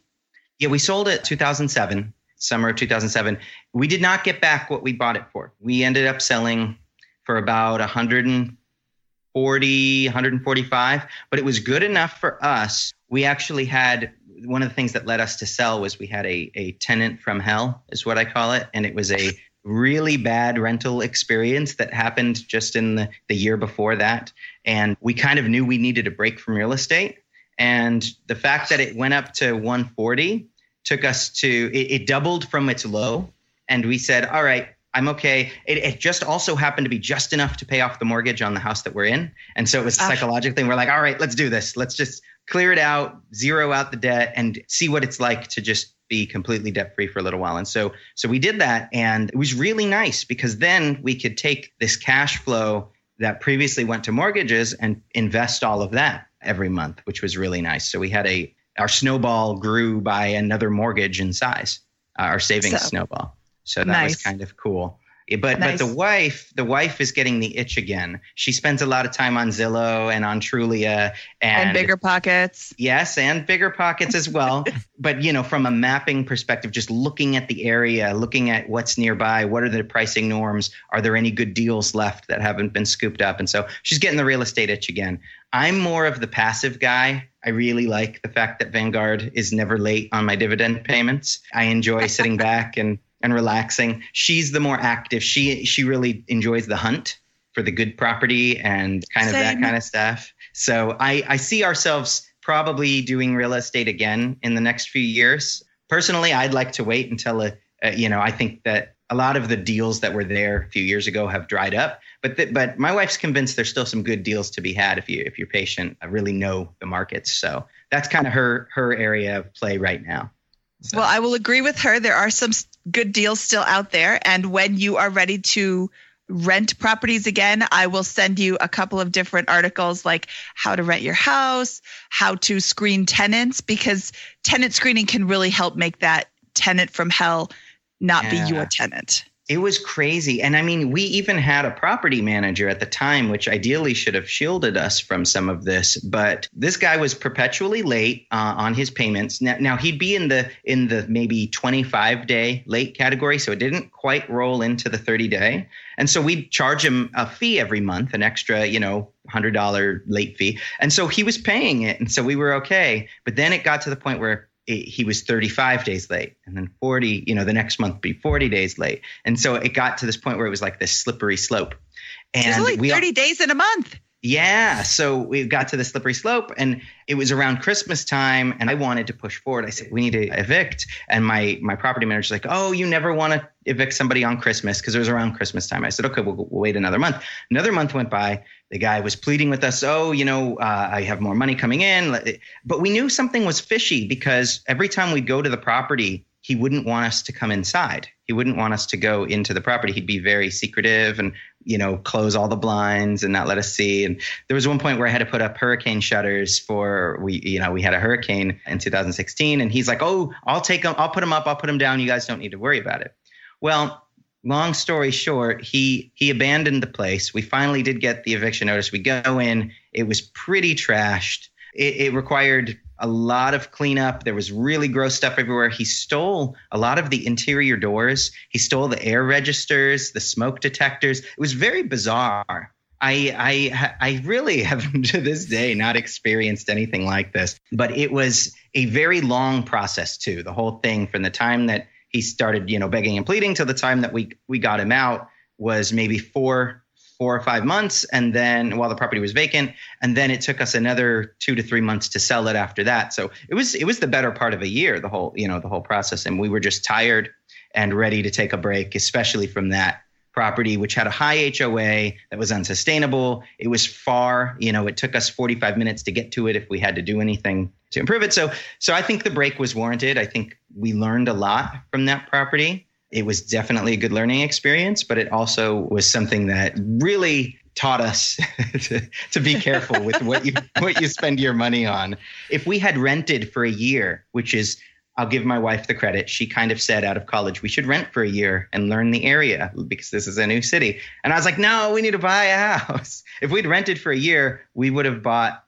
Yeah, we sold it 2007, summer of 2007. We did not get back what we bought it for. We ended up selling for about 140, 145, but it was good enough for us. We actually had one of the things that led us to sell was we had a, a tenant from hell, is what I call it. And it was a really bad rental experience that happened just in the, the year before that. And we kind of knew we needed a break from real estate. And the fact that it went up to 140 took us to it, it doubled from its low. And we said all right i'm okay. It, it just also happened to be just enough to pay off the mortgage on the house that we're in. And so it was a psychological thing we're like all right let's do this. Let's just clear it out zero out the debt and see what it's like to just be completely debt free for a little while. And so so we did that and it was really nice because then we could take this cash flow that previously went to mortgages and invest all of that every month which was really nice. So we had a our snowball grew by another mortgage in size uh, our savings So- snowball so that Nice. was kind of cool but Nice. but the wife the wife is getting the itch again she spends a lot of time on zillow and on trulia and, And, bigger pockets. Yes, and bigger pockets as well. but you know, from a mapping perspective, just looking at the area, looking at what's nearby, what are the pricing norms? Are there any good deals left that haven't been scooped up? And so she's getting the real estate itch again. I'm more of the passive guy. I really like the fact that Vanguard is never late on my dividend payments. I enjoy sitting back and and relaxing. She's the more active. She she really enjoys the hunt for the good property and kind of that kind of stuff. So I, I see ourselves probably doing real estate again in the next few years. Personally, I'd like to wait until a, uh, you know I think that a lot of the deals that were there a few years ago have dried up. But th- but my wife's convinced there's still some good deals to be had if you if you're patient. I really know the markets, so that's kind of her her area of play right now. So- Well, I will agree with her. There are some good deals still out there. And when you are ready to rent properties again, I will send you a couple of different articles like how to rent your house, how to screen tenants, because tenant screening can really help make that tenant from hell not be your tenant. It was crazy. And I mean, we even had a property manager at the time, which ideally should have shielded us from some of this. But this guy was perpetually late uh, on his payments. Now, now he'd be in the in the maybe 25 day late category, so it didn't quite roll into the 30 day. And so we'd charge him a fee every month, an extra, you know, hundred dollar late fee. And so he was paying it, and so we were okay. But then it got to the point where it, he was 35 days late, and then 40. You know, the next month be 40 days late. And so it got to this point where it was like this slippery slope. And only we 30 days in a month. yeah, so we got to the slippery slope, and it was around Christmas time, and I wanted to push forward. I said, "We need to evict," and my my property manager's like, "Oh, you never want to evict somebody on Christmas because it was around Christmas time." I said, "Okay, we'll, we'll wait another month." Another month went by. The guy was pleading with us, "Oh, you know, uh, I have more money coming in," but we knew something was fishy because every time we'd go to the property, he wouldn't want us to come inside. He wouldn't want us to go into the property. He'd be very secretive and you know, close all the blinds and not let us see. And there was one point where I had to put up hurricane shutters for we, you know, we had a hurricane in 2016, and he's like, "Oh, I'll take them. I'll put them up. I'll put them down. You guys don't need to worry about it." Well, long story short, he he abandoned the place. We finally did get the eviction notice. We go in. It was pretty trashed. It, it required a lot of cleanup. There was really gross stuff everywhere. He stole a lot of the interior doors. He stole the air registers, the smoke detectors. It was very bizarre. I I I really have to this day not experienced anything like this. But it was a very long process too. The whole thing from the time that he started, you know, begging and pleading to the time that we we got him out was maybe four four or five months. And then while the property was vacant and then it took us another two to three months to sell it after that. So it was it was the better part of a year the whole you know the whole process. And we were just tired and ready to take a break especially from that property which had a high HOA that was unsustainable. It was far you know it took us 45 minutes to get to it if we had to do anything to improve it. So so I think the break was warranted. I think we learned a lot from that property. It was definitely a good learning experience, but it also was something that really taught us to, to be careful with what you what you spend your money on. If we had rented for a year, which is I'll give my wife the credit. She kind of said out of college, we should rent for a year and learn the area because this is a new city. And I was like, no, we need to buy a house. If we'd rented for a year, we would have bought,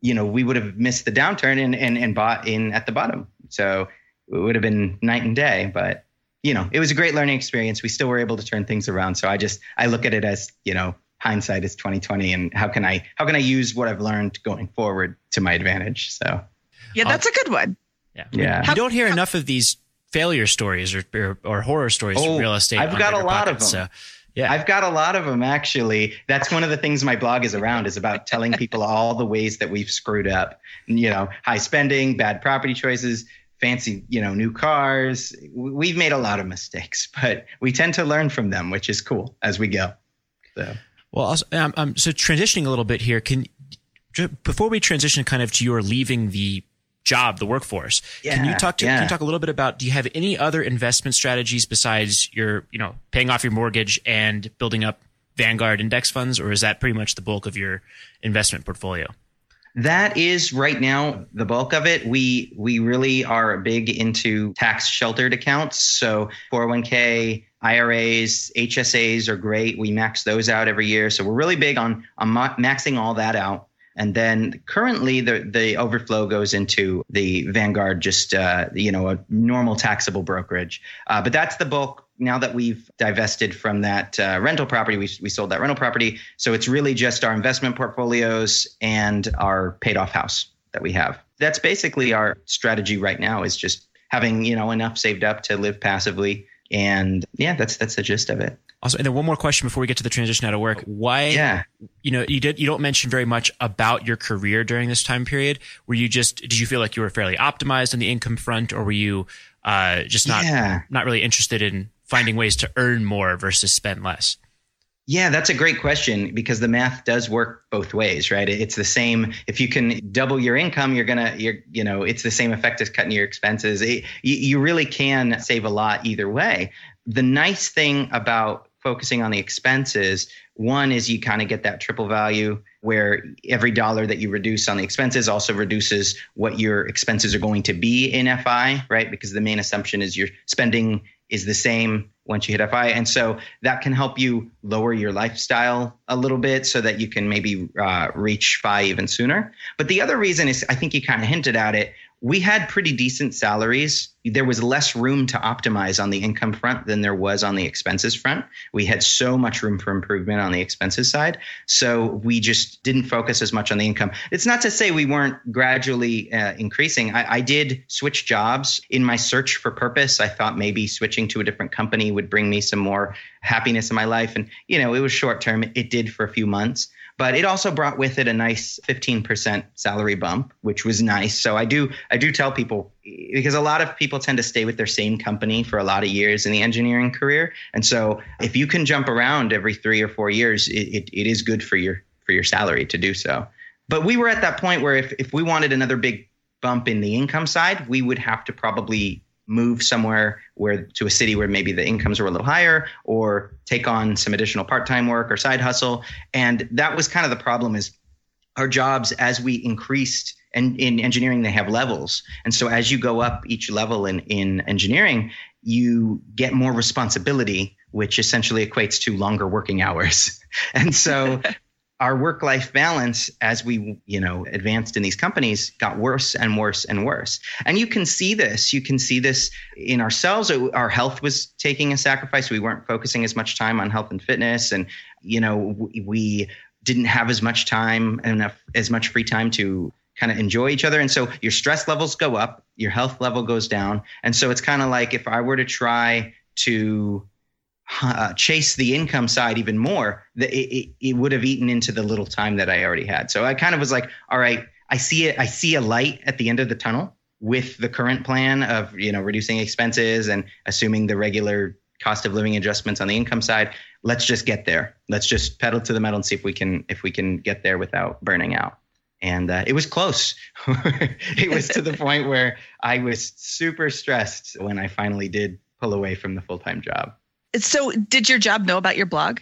you know, we would have missed the downturn and, and, and bought in at the bottom. So it would have been night and day. But you know, it was a great learning experience. We still were able to turn things around. So I just I look at it as, you know, hindsight is 2020 and how can I how can I use what I've learned going forward to my advantage? So Yeah, that's a good one. Yeah. Yeah. You don't hear enough of these failure stories or or, or horror stories Oh, in real estate. I've got a Bigger lot of them. So, yeah. I've got a lot of them actually. That's one of the things my blog is around is about telling people all the ways that we've screwed up. You know, high spending, bad property choices, fancy, you know, new cars. We've made a lot of mistakes, but we tend to learn from them, which is cool as we go. So Well, also, um, um, so transitioning a little bit here, can before we transition kind of to your leaving the job, the workforce, can you talk to can you talk a little bit about do you have any other investment strategies besides your you know paying off your mortgage and building up Vanguard index funds, or is that pretty much the bulk of your investment portfolio? That is right now the bulk of it. We we really are big into tax sheltered accounts. So 401k, IRAs, HSAs are great. We max those out every year. So we're really big on on maxing all that out. And then currently the the overflow goes into the Vanguard, just uh, you know a normal taxable brokerage. Uh, but that's the bulk. Now that we've divested from that uh, rental property, we we sold that rental property. So it's really just our investment portfolios and our paid off house that we have. That's basically our strategy right now. Is just having you know enough saved up to live passively. And yeah, that's that's the gist of it. Also, and then one more question before we get to the transition out of work. Why? Yeah. You know, you did. You don't mention very much about your career during this time period. Were you just? Did you feel like you were fairly optimized on the income front, or were you uh, just not Yeah. not really interested in finding ways to earn more versus spend less? Yeah, that's a great question because the math does work both ways, right? It's the same. If you can double your income, you're gonna, you're, you know, it's the same effect as cutting your expenses. It, you, you really can save a lot either way. The nice thing about focusing on the expenses, one is you kind of get that triple value where every dollar that you reduce on the expenses also reduces what your expenses are going to be in FI, right? Because the main assumption is your spending is the same once you hit FI. And so that can help you lower your lifestyle a little bit so that you can maybe uh, reach FI even sooner. But the other reason is I think you kind of hinted at it. We had pretty decent salaries. There was less room to optimize on the income front than there was on the expenses front. We had so much room for improvement on the expenses side. So we just didn't focus as much on the income. It's not to say we weren't gradually uh, increasing. I, I did switch jobs in my search for purpose. I thought maybe switching to a different company would bring me some more happiness in my life. And, you know, it was short term. It did for a few months but it also brought with it a nice 15% salary bump which was nice. So i do i do tell people because a lot of people tend to stay with their same company for a lot of years in the engineering career. And so if you can jump around every three or four years it, it, it is good for your for your salary to do so. But we were at that point where if, if we wanted another big bump in the income side we would have to probably move somewhere where to a city where maybe the incomes were a little higher or take on some additional part-time work or side hustle. And that was kind of the problem is our jobs as we increased and in engineering they have levels. And so as you go up each level in in engineering you get more responsibility which essentially equates to longer working hours. And so our work life balance as we you know advanced in these companies got worse and worse and worse. And you can see this. You can see this in ourselves. Our health was taking a sacrifice. We weren't focusing as much time on health and fitness. And you know we didn't have as much time enough as much free time to kind of enjoy each other. And so your stress levels go up. Your health level goes down. And so it's kind of like if i were to try to uh, chase the income side even more, it, it, it would have eaten into the little time that I already had. So I kind of was like, all right, I see it. I see a light at the end of the tunnel with the current plan of you know reducing expenses and assuming the regular cost of living adjustments on the income side. Let's just get there. Let's just pedal to the metal and see if we can if we can get there without burning out. And uh, it was close. it was to the point where I was super stressed when I finally did pull away from the full time job. So, did your job know about your blog?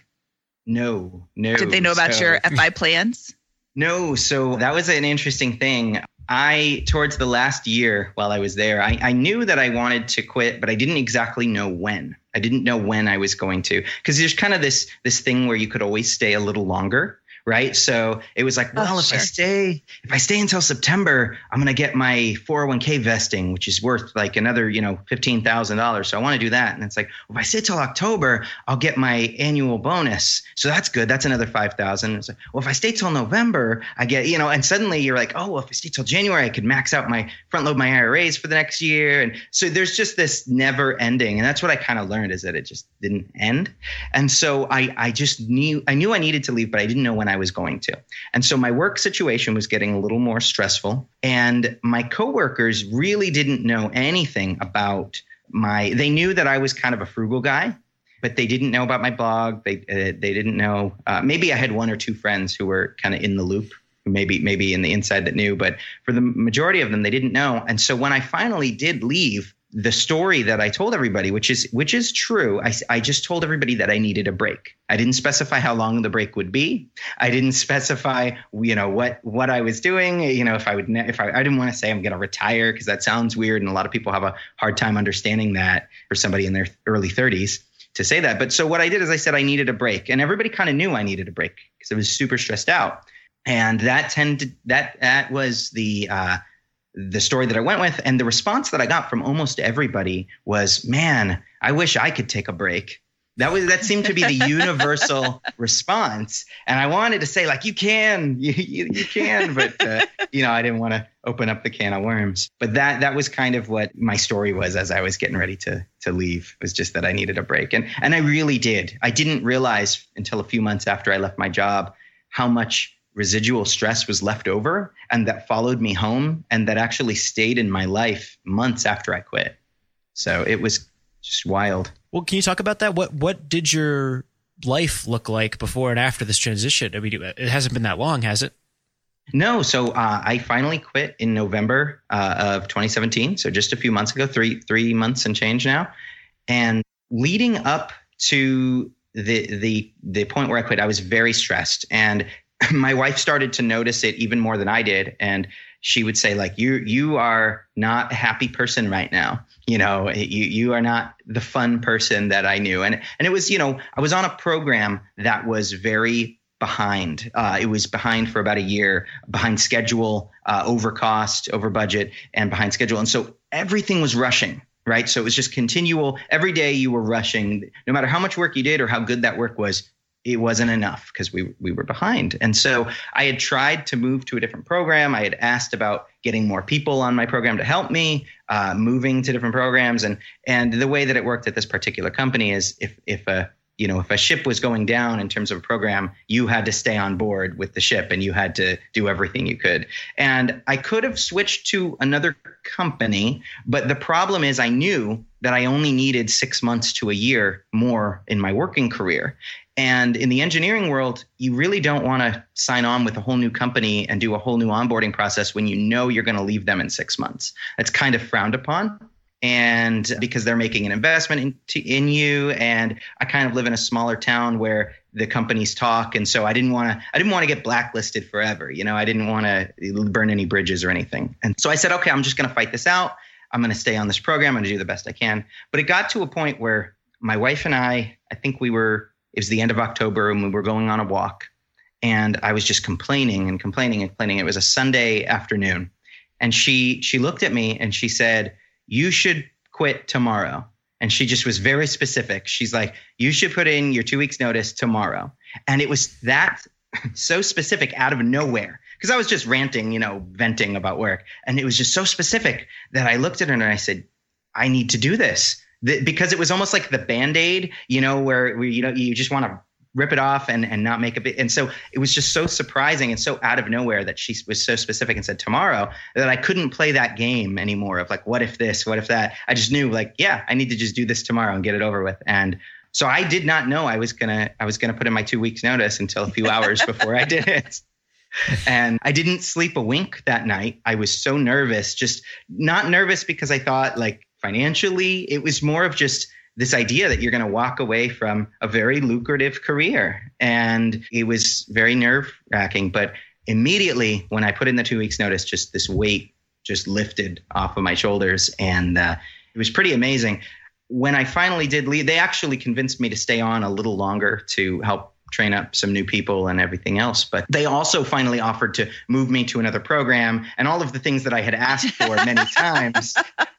No, no. Did they know about So- your FI plans? No, so that was an interesting thing. I, towards the last year while I was there, I, I knew that I wanted to quit, but I didn't exactly know when. I didn't know when I was going to, because there's kind of this this thing where you could always stay a little longer, right? So it was like, Oh, well, if I stay, if I stay until September, I'm gonna get my 401k vesting, which is worth like another, you know, fifteen thousand dollars. So I want to do that, and it's like, well, if I stay till October, I'll get my annual bonus. So that's good. That's another five thousand. It's like, well, if I stay till November, I get, you know, and suddenly you're like, oh, well, if I stay till January, I could max out my front load my IRAs for the next year. And so there's just this never ending. And that's what I kind of learned is that it just didn't end. And so I, I just knew, I knew I needed to leave, but I didn't know when I was going to. And so my work situation was getting a little more stressful. And my coworkers really didn't know anything about my, they knew that I was kind of a frugal guy but they didn't know about my blog. They uh, they didn't know. Uh, maybe I had one or two friends who were kind of in the loop, maybe maybe in the inside that knew, but for the majority of them, they didn't know. And so when I finally did leave, the story that I told everybody, which is which is true, I, I just told everybody that I needed a break. I didn't specify how long the break would be. I didn't specify, you know, what what I was doing. You know, if I would, ne- if I, I didn't want to say I'm going to retire because that sounds weird, and a lot of people have a hard time understanding that for somebody in their early 30s to say that. But so what I did is I said I needed a break, and everybody kind of knew I needed a break because I was super stressed out, and that tended that that was the uh, the story that I went with, and the response that I got from almost everybody was, "Man, I wish I could take a break." That was that seemed to be the universal response, and I wanted to say like, "You can, you you, you can," but uh, you know, I didn't want to open up the can of worms. But that that was kind of what my story was as I was getting ready to to leave. It Was just that I needed a break, and and I really did. I didn't realize until a few months after I left my job how much residual stress was left over and that followed me home and that actually stayed in my life months after I quit. So it was just wild. Well, can you talk about that? What what did your life look like before and after this transition? I mean, it hasn't been that long, has it? No, so uh, I finally quit in November uh, of 2017. So just a few months ago, three three months and change now. And leading up to the the the point where I quit, I was very stressed, and my wife started to notice it even more than I did. And she would say, like, you you are not a happy person right now. You know, you you are not the fun person that I knew. And and it was, you know, I was on a program that was very behind. Uh, it was behind for about a year, behind schedule, uh, over cost, over budget, and behind schedule. And so everything was rushing, right? So it was just continual. Every day you were rushing, no matter how much work you did or how good that work was. It wasn't enough because we we were behind, and so I had tried to move to a different program. I had asked about getting more people on my program to help me, uh, moving to different programs, and and the way that it worked at this particular company is if if a you know, if a ship was going down in terms of a program, you had to stay on board with the ship and you had to do everything you could. And I could have switched to another company, but the problem is I knew that I only needed six months to a year more in my working career. And in the engineering world, you really don't want to sign on with a whole new company and do a whole new onboarding process when you know you're going to leave them in six months. That's kind of frowned upon and because they're making an investment in, in you and i kind of live in a smaller town where the companies talk and so i didn't want to i didn't want to get blacklisted forever you know? I didn't want to burn any bridges or anything. And so i said okay i'm just going to fight this out. I'm going to stay on this program. I'm going to do the best i can. But it got to a point where my wife and i i think we were it was the end of october and we were going on a walk and i was just complaining and complaining and complaining it was a sunday afternoon and she she looked at me and she said you should quit tomorrow. And she just was very specific. She's like, you should put in your two weeks notice tomorrow. And it was that so specific out of nowhere because I was just ranting, you know, venting about work. And it was just so specific that I looked at her and I said, I need to do this. The, because it was almost like the band-aid, you know, where, where you know you just want to rip it off and, and not make a bit. And so it was just so surprising and so out of nowhere that she was so specific and said tomorrow that I couldn't play that game anymore of like, what if this, what if that? I just knew like, yeah, I need to just do this tomorrow and get it over with. And so I did not know I was gonna I was gonna put in my two weeks notice until a few hours before I did it. And I didn't sleep a wink that night. I was so nervous, just not nervous because I thought like financially, it was more of just this idea that you're going to walk away from a very lucrative career. And it was very nerve wracking. But immediately when I put in the two weeks notice, just this weight just lifted off of my shoulders. And uh, it was pretty amazing. When I finally did leave, they actually convinced me to stay on a little longer to help train up some new people and everything else. But they also finally offered to move me to another program and all of the things that I had asked for many times,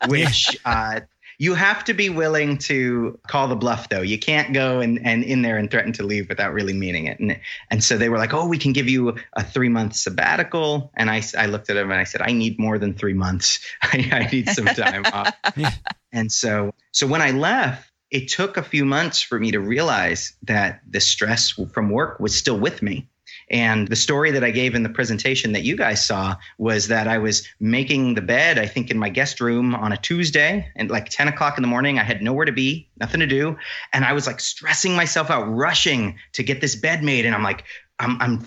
which uh, you have to be willing to call the bluff though. You can't go and, and in there and threaten to leave without really meaning it. And and so they were like, oh, we can give you a three month sabbatical. And I, I looked at them and I said, I need more than three months. I, I need some time off. And so so when I left, it took a few months for me to realize that the stress from work was still with me. And the story that I gave in the presentation that you guys saw was that I was making the bed, I think, in my guest room on a Tuesday and like 10 o'clock in the morning. I had nowhere to be, nothing to do. And I was like stressing myself out, rushing to get this bed made. And I'm like, I'm, I'm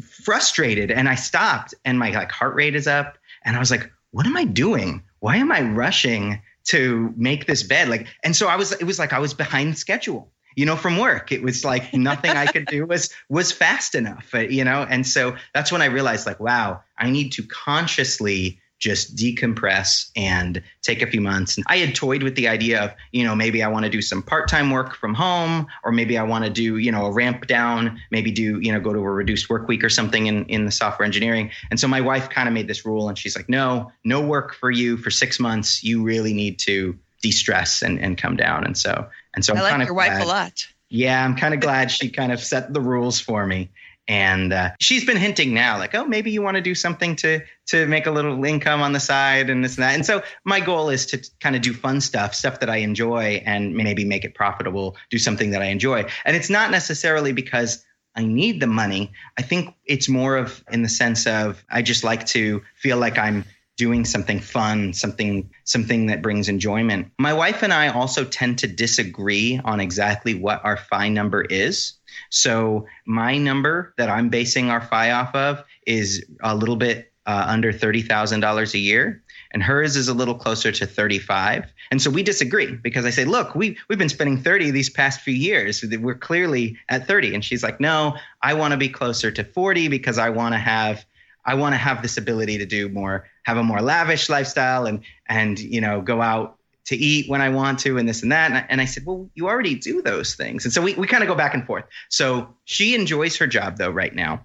frustrated. And I stopped and my like heart rate is up. And I was like, what am I doing? Why am I rushing to make this bed? Like, and so I was, it was like I was behind schedule you know from work it was like nothing i could do was was fast enough uh, you know and so that's when i realized like wow i need to consciously just decompress and take a few months. And I had toyed with the idea of, you know, maybe I want to do some part-time work from home, or maybe I want to do, you know, a ramp down, maybe do, you know, go to a reduced work week or something in, in the software engineering. And so my wife kind of made this rule and she's like, no, no work for you for six months. You really need to de-stress and, and come down. And so and so I I'm like kind your of wife a lot. Yeah, I'm kind of glad she kind of set the rules for me. And uh, she's been hinting now, like, oh, maybe you want to do something to to make a little income on the side and this and that. And so my goal is to kind of do fun stuff, stuff that I enjoy, and maybe make it profitable. Do something that I enjoy. And it's not necessarily because I need the money. I think it's more of in the sense of I just like to feel like I'm doing something fun, something something that brings enjoyment. My wife and I also tend to disagree on exactly what our FI number is. So my number that I'm basing our FI off of is a little bit uh, under thirty thousand dollars a year, and hers is a little closer to thirty-five. And so we disagree because I say, look, we we've been spending thirty these past few years. We're clearly at thirty, and she's like, no, I want to be closer to forty because I want to have I want to have this ability to do more, have a more lavish lifestyle, and and you know go out to eat when I want to, and this and that. And I, and I said, well, you already do those things, and so we we kind of go back and forth. So she enjoys her job though right now,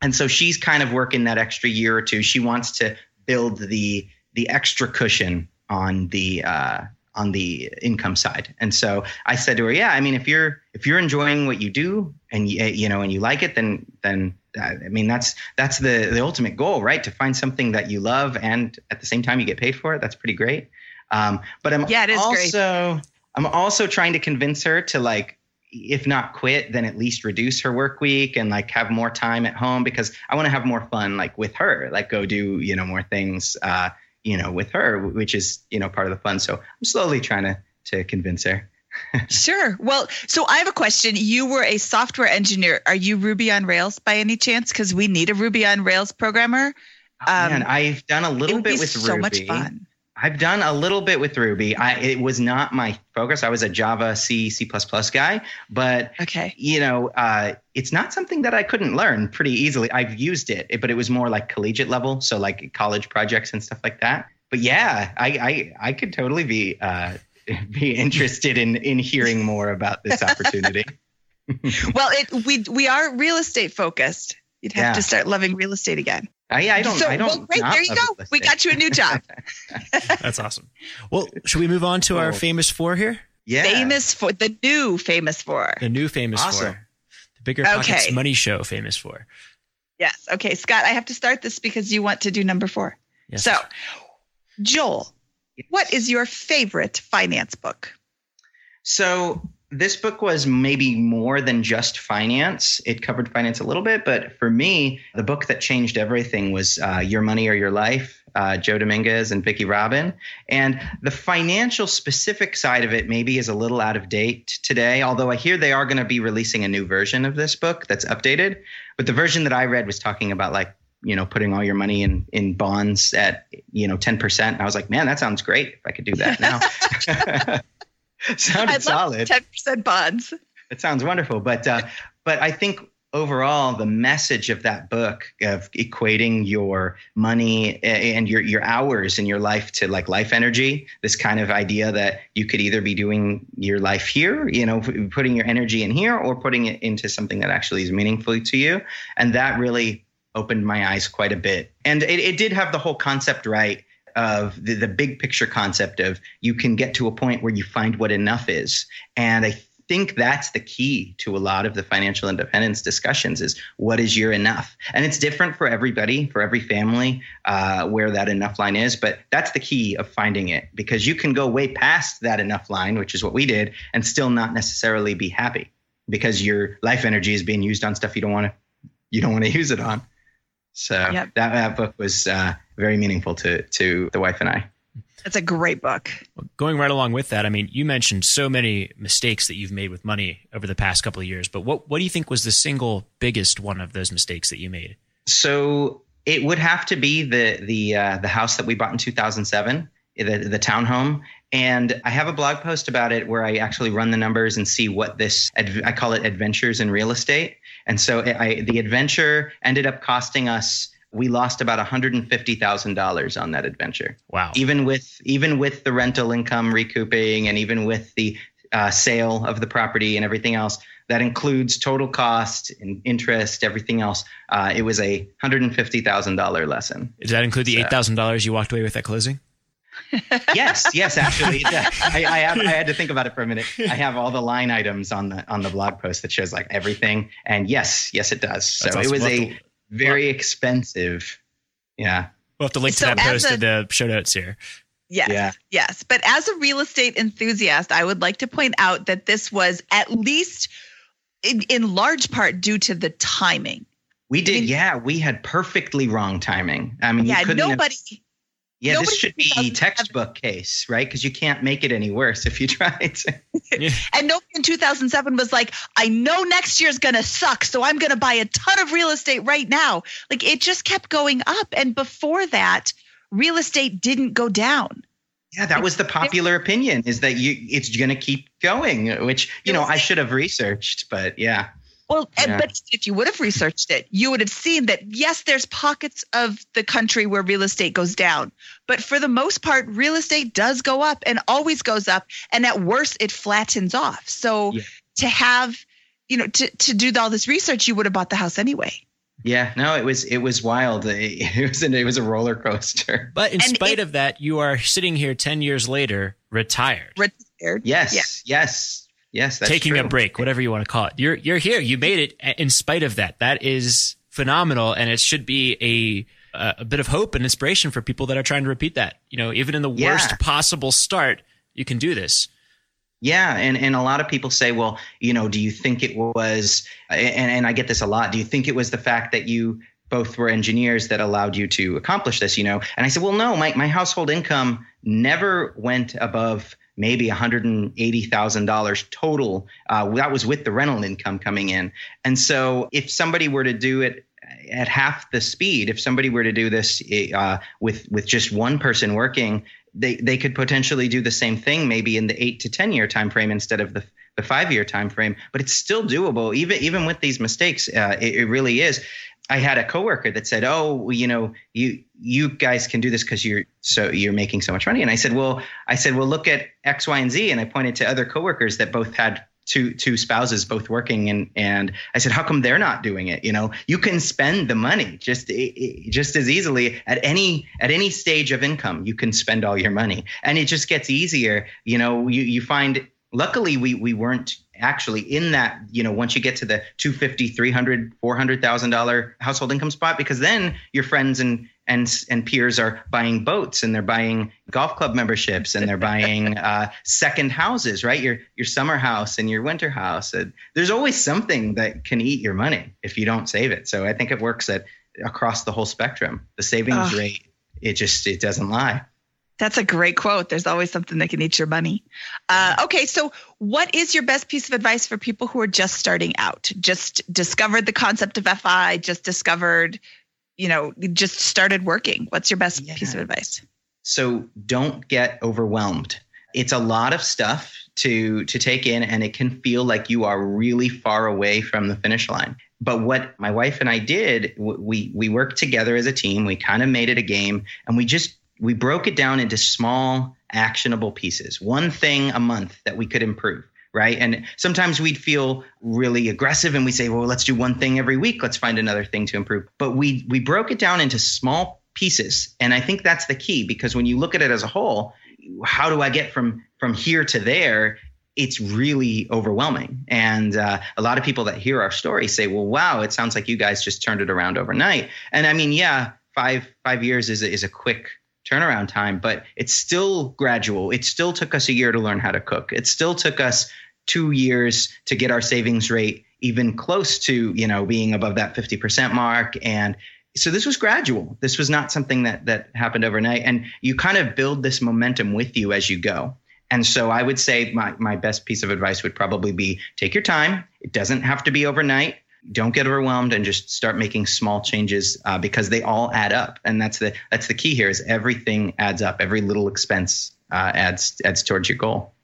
and so she's kind of working that extra year or two. She wants to build the the extra cushion on the uh, on the income side. And so I said to her, yeah, I mean, if you're if you're enjoying what you do and you, you know and you like it, then then I mean that's that's the the ultimate goal, right? To find something that you love and at the same time you get paid for it. That's pretty great. Um, but I'm Yeah, it is great. also I'm also trying to convince her to like if not quit then at least reduce her work week and like have more time at home because i want to have more fun like with her like go do you know more things uh you know with her which is you know part of the fun so i'm slowly trying to to convince her Sure. Well, so I have a question. You were a software engineer. Are you Ruby on Rails by any chance? Because we need a Ruby on Rails programmer. Oh, man, I've done a little bit with so Ruby. much fun. I've done a little bit with Ruby. I, it was not my focus. I was a Java, C, C++ guy, but Okay. you know, uh, it's not something that I couldn't learn pretty easily. I've used it, but it was more like collegiate level, so like college projects and stuff like that. But yeah, I I, I could totally be uh, be interested in in hearing more about this opportunity. Well, it we we are real estate focused. You'd have Yeah. to start loving real estate again. I, I don't. so, I don't. well, great. There you go. We got you a new job. That's awesome. Well, should we move on to our oh. famous four here? Yeah. Famous four the new famous four. The new famous Awesome. four. The Bigger Pockets Okay. Money Show famous four. Yes. Okay, Scott, I have to start this because you want to do number four. Yes. So, Joel, what is your favorite finance book? So this book was maybe more than just finance. It covered finance a little bit, but for me, the book that changed everything was uh, Your Money or Your Life, uh, Joe Dominguez and Vicki Robin. And the financial specific side of it maybe is a little out of date today, although I hear they are going to be releasing a new version of this book that's updated. But the version that I read was talking about like you know putting all your money in in bonds at you know 10% and i was like man that sounds great if i could do that now sounded I'd solid. Ten percent bonds. It sounds wonderful, but uh, but I think overall the message of that book of equating your money and your your hours in your life to like life energy this kind of idea that you could either be doing your life here you know putting your energy in here or putting it into something that actually is meaningful to you and that really opened my eyes quite a bit. And it, it did have the whole concept right of the, the big picture concept of you can get to a point where you find what enough is. And I think that's the key to a lot of the financial independence discussions is what is your enough? And it's different for everybody for every family uh, where that enough line is but that's the key of finding it because you can go way past that enough line which is what we did and still not necessarily be happy because your life energy is being used on stuff you don't want to you don't want to use it on so Yep. that, that book was uh, very meaningful to to the wife and I. That's a great book. Going right along with that, I mean, you mentioned so many mistakes that you've made with money over the past couple of years, but what, what do you think was the single biggest one of those mistakes that you made? So it would have to be the the uh, the house that we bought in 2007, the the townhome. And I have a blog post about it where I actually run the numbers and see what this I call it adventures in real estate. And so I, the adventure ended up costing us. We lost about $150,000 on that adventure. Wow. even with even with the rental income recouping and even with the uh, sale of the property and everything else that includes total cost and interest everything else uh, it was a $150000 lesson Does that include the So- $8,000 you walked away with at closing? Yes yes actually I, I, have, I had to think about it for a minute i have all the line items on the on the blog post that shows like everything and yes yes it does so That's it was We'll have a very expensive yeah We'll have to link to So that post a- in the show notes here. Yes. Yeah. Yes. But as a real estate enthusiast, I would like to point out that this was at least in, in large part due to the timing. we did mean- yeah we had perfectly wrong timing i mean you Yeah, couldn't have- nobody Yeah, Nobody this should be textbook case, right? Because you can't make it any worse if you try to. and nobody in 2007 was like, I know next year's going to suck, so I'm going to buy a ton of real estate right now. Like it just kept going up. And before that, real estate didn't go down. Yeah, that was the popular opinion is that you it's going to keep going, which you know I should have researched, but yeah, Well, and, Yeah. but if you would have researched it, you would have seen that yes, there's pockets of the country where real estate goes down, but for the most part, real estate does go up and always goes up, and at worst, it flattens off. So Yeah. to have, you know, to to do all this research, you would have bought the house anyway. yeah, no, it was it was wild. It was an, it was a roller coaster. But in And spite it- of that, you are sitting here 10 years later, retired, Retired. Yes, Yeah. yes, yes. That's taking a break, whatever you want to call it. You're, you're here. You made it in spite of that. That is phenomenal. And it should be a, a, a bit of hope and inspiration for people that are trying to repeat that. You know, even in the Yeah. worst possible start, you can do this. Yeah, and and a lot of people say, well, you know, do you think it was? And and I get this a lot. Do you think it was the fact that you both were engineers that allowed you to accomplish this? You know, and I said, well, no, my my household income never went above maybe $180,000 total. Uh, that was with the rental income coming in. And so if somebody were to do it at half the speed, if somebody were to do this uh, with with just one person working, they they could potentially do the same thing maybe in the eight to ten year time frame instead of the the five year time frame. But it's still doable, even even with these mistakes. Uh, it, it really is. I had a coworker that said, "Oh, you know, you you guys can do this because you're so you're making so much money." And I said, "Well, I said, well, look at X, Y, and Z." And I pointed to other coworkers that both had two two spouses both working, and and I said, "How come they're not doing it?" You know, you can spend the money just just as easily at any at any stage of income. You can spend all your money, and it just gets easier. You know, you you find. Luckily, we we weren't actually in that you know once you get to the 250 300 400000 dollar household income spot because then your friends and and and peers are buying boats and they're buying golf club memberships and they're buying uh, second houses, right? Your your summer house and your winter house. And there's always something that can eat your money if you don't save it. So I think it works at across the whole spectrum. The savings rate, it just it doesn't lie. That's a great quote. There's always something that can eat your money. Uh, okay, so what is your best piece of advice for people who are just starting out, just discovered the concept of FI, just discovered, you know, just started working? What's your best yeah. piece of advice? So don't get overwhelmed. It's a lot of stuff to to take in, and it can feel like you are really far away from the finish line. But what my wife and I did, we we worked together as a team. We kind of made it a game, and we just we broke it down into small actionable pieces one thing a month that we could improve right? And sometimes we'd feel really aggressive and we say well let's do one thing every week. Let's find another thing to improve. But we we broke it down into small pieces. And i think that's the key because when you look at it as a whole how do i get from from here to there? It's really overwhelming. And uh, a lot of people that hear our story say well wow it sounds like you guys just turned it around overnight. And i mean yeah five five years is is a quick turnaround time, but it's still gradual. It still took us a year to learn how to cook. It still took us two years to get our savings rate even close to, you know, being above that 50% mark. And so this was gradual. This was not something that that happened overnight. And you kind of build this momentum with you as you go. And so I would say my, my best piece of advice would probably be take your time. It doesn't have to be overnight don't get overwhelmed and just start making small changes uh, because they all add up. And that's the that's the key here is everything adds up. Every little expense uh, adds adds towards your goal.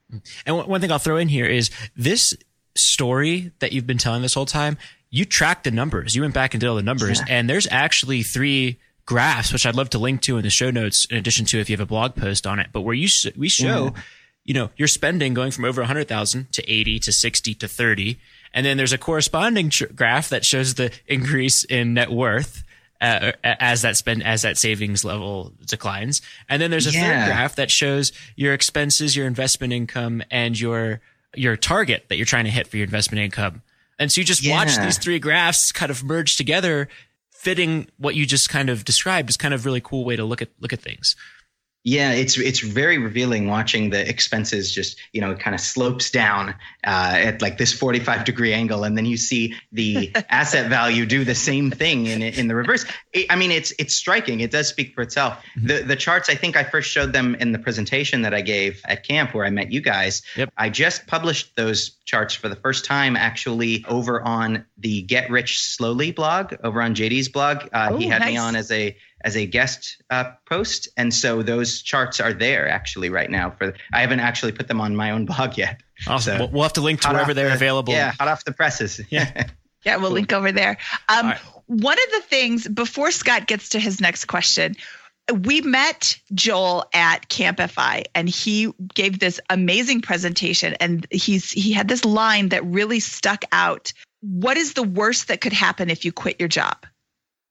And one thing i'll throw in here is this story that you've been telling this whole time you tracked the numbers. You went back and did all the numbers. Yeah. and there's actually three graphs which i'd love to link to in the show notes in addition to if you have a blog post on it. But where you we show yeah. you know your spending going from over 100000 to 80 to 60 to 30 and then there's a corresponding tr- graph that shows the increase in net worth uh, as that spend as that savings level declines. And then there's a yeah. third graph that shows your expenses, your investment income, and your your target that you're trying to hit for your investment income. And so you just yeah. watch these three graphs kind of merge together, fitting what you just kind of described is kind of really cool way to look at look at things. Yeah, it's it's very revealing watching the expenses just you know kind of slopes down uh, at like this 45 degree angle, and then you see the asset value do the same thing in in the reverse. I mean, it's it's striking. It does speak for itself. Mm-hmm. The the charts I think I first showed them in the presentation that I gave at camp where I met you guys. Yep. I just published those charts for the first time actually over on the Get Rich Slowly blog over on JD's blog. Uh, Ooh, he had nice. me on as a as a guest uh, post, and so those charts are there actually right now. For I haven't actually put them on my own blog yet. Awesome. So, we'll have to link to wherever they're the, available. Yeah, hot off the presses. Yeah. yeah, we'll cool. link over there. Um, right. One of the things before Scott gets to his next question, we met Joel at CampFI and he gave this amazing presentation and he's he had this line that really stuck out. What is the worst that could happen if you quit your job?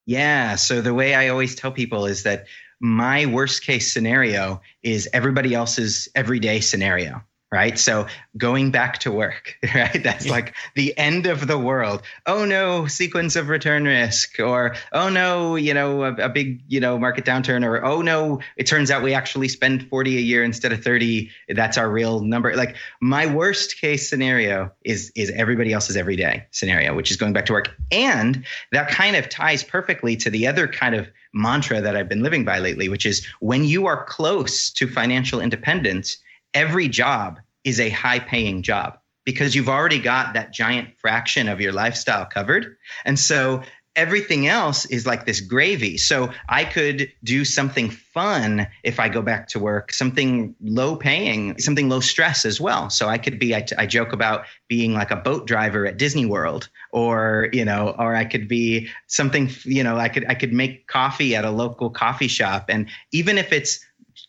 Yeah. So the way I always tell people is that my worst case scenario is everybody else's everyday scenario right? So going back to work, right? That's yeah. like the end of the world. Oh no, sequence of return risk, or oh no, you know, a, a, big, you know, market downturn, or oh no, it turns out we actually spend 40 a year instead of 30. That's our real number. Like my worst case scenario is is everybody else's everyday scenario, which is going back to work. And that kind of ties perfectly to the other kind of mantra that I've been living by lately, which is when you are close to financial independence, every job is a high paying job because you've already got that giant fraction of your lifestyle covered. And so everything else is like this gravy. So I could do something fun if I go back to work, something low paying, something low stress as well. So I could be, I, I joke about being like a boat driver at Disney World or, you know, or I could be something, you know, I could, I could make coffee at a local coffee shop. And even if it's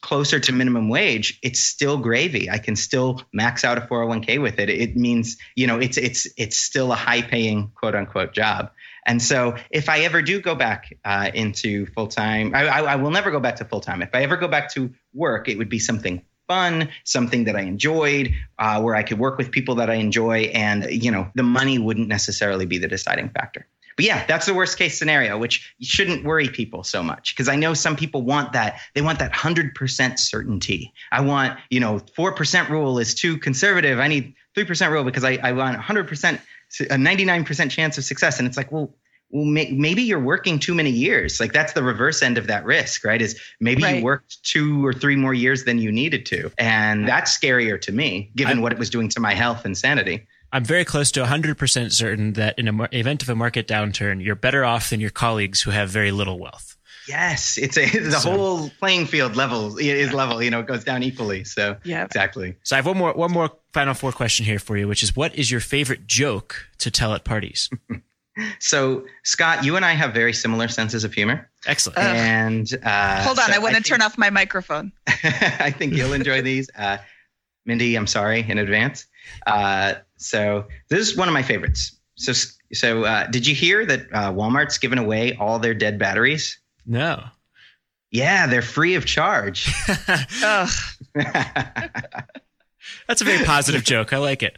closer to minimum wage, it's still gravy. I can still max out a 401k with it. It means, you know, it's it's it's still a high paying quote unquote job. And so if I ever do go back uh, into full time, I, I, I will never go back to full time. If I ever go back to work, it would be something fun, something that I enjoyed, uh, where I could work with people that I enjoy, and you know, the money wouldn't necessarily be the deciding factor. But yeah, that's the worst case scenario, which shouldn't worry people so much because I know some people want that. They want that 100% certainty. I want, you know, 4% rule is too conservative. I need 3% rule because I, I want 100%, a 99% chance of success. And it's like, well, well, may, maybe you're working too many years. Like that's the reverse end of that risk, right? Is maybe right. you worked two or three more years than you needed to. And that's scarier to me, given I'm, what it was doing to my health and sanity. I'm very close to 100% certain that in an event of a market downturn, you're better off than your colleagues who have very little wealth. Yes, it's a the so, whole playing field level is level. You know, it goes down equally. So yeah, exactly. So I have one more one more final four question here for you, which is what is your favorite joke to tell at parties? So, Scott, you and I have very similar senses of humor. Excellent. And uh, hold on, so I want to turn off my microphone. I think you'll enjoy these. Uh, Mindy, I'm sorry in advance. Uh, so, this is one of my favorites. So, so uh, did you hear that uh, Walmart's given away all their dead batteries? No. Yeah, they're free of charge. That's a very positive joke. I like it.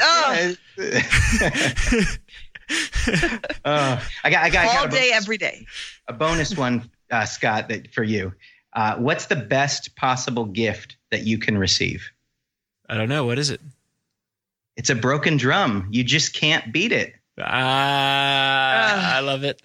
Oh. uh, I got, I got, all got day, every day. A bonus one, uh, Scott, that for you. Uh, what's the best possible gift that you can receive? I don't know. What is it? It's a broken drum. You just can't beat it. Ah, I love it.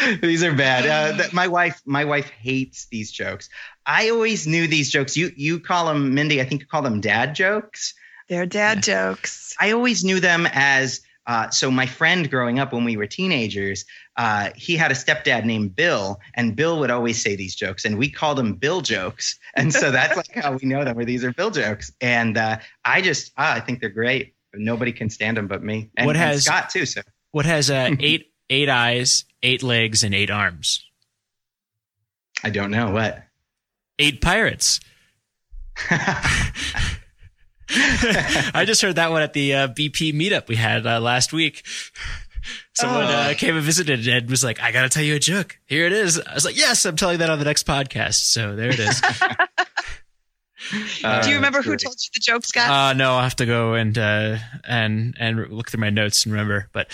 these are bad. Uh, my wife, my wife hates these jokes. I always knew these jokes. You, you call them Mindy. I think you call them dad jokes. They're dad yeah. jokes. I always knew them as uh, so my friend growing up when we were teenagers, uh, he had a stepdad named Bill, and Bill would always say these jokes, and we called them Bill jokes, and so that's like how we know them, where these are Bill jokes. And uh, I just, ah, I think they're great. Nobody can stand them but me, and, what has, and Scott too. So what has uh, eight eight eyes, eight legs, and eight arms? I don't know what. Eight pirates. I just heard that one at the uh, BP meetup we had uh, last week. Someone uh, oh. came and visited and was like, "I got to tell you a joke. Here it is." I was like, "Yes, I'm telling that on the next podcast." So there it is. Do you remember who told you the joke, Scott? Uh, no, I'll have to go and uh, and and look through my notes and remember. But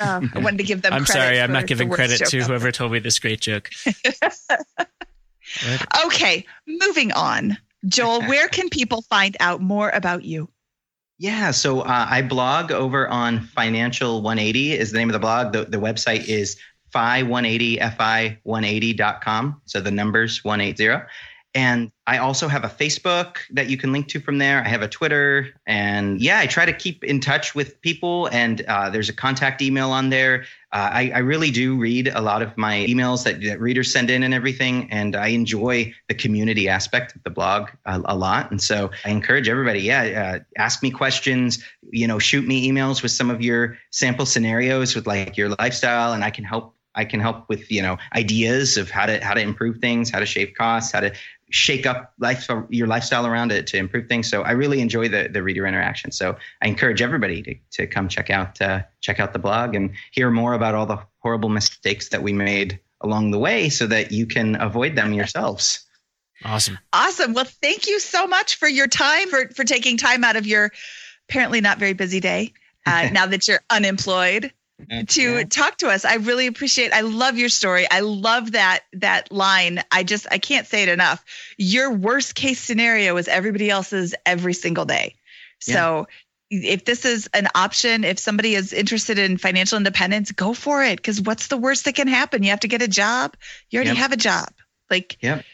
um, I wanted to give them. I'm sorry, I'm not giving credit to whoever told me this great joke. okay, moving on. Joel, where can people find out more about you? Yeah, so uh, I blog over on Financial 180 is the name of the blog. The, the website is fi180 fi180.com. So the numbers 180. And I also have a Facebook that you can link to from there. I have a Twitter. And yeah, I try to keep in touch with people. And uh, there's a contact email on there. Uh, I, I, really do read a lot of my emails that, that, readers send in and everything. And I enjoy the community aspect of the blog a, a lot. And so I encourage everybody, yeah, uh, ask me questions, you know, shoot me emails with some of your sample scenarios with like your lifestyle, and I can help I can help with you know ideas of how to how to improve things, how to shave costs, how to shake up life your lifestyle around it to improve things. So I really enjoy the the reader interaction. So I encourage everybody to to come check out uh, check out the blog and hear more about all the horrible mistakes that we made along the way, so that you can avoid them yourselves. Awesome. Awesome. Well, thank you so much for your time for for taking time out of your apparently not very busy day. Uh, now that you're unemployed to yeah. talk to us. I really appreciate. I love your story. I love that that line. I just I can't say it enough. Your worst case scenario is everybody else's every single day. Yeah. So if this is an option, if somebody is interested in financial independence, go for it. Because what's the worst that can happen? You have to get a job. You already yep. have a job. Like, yep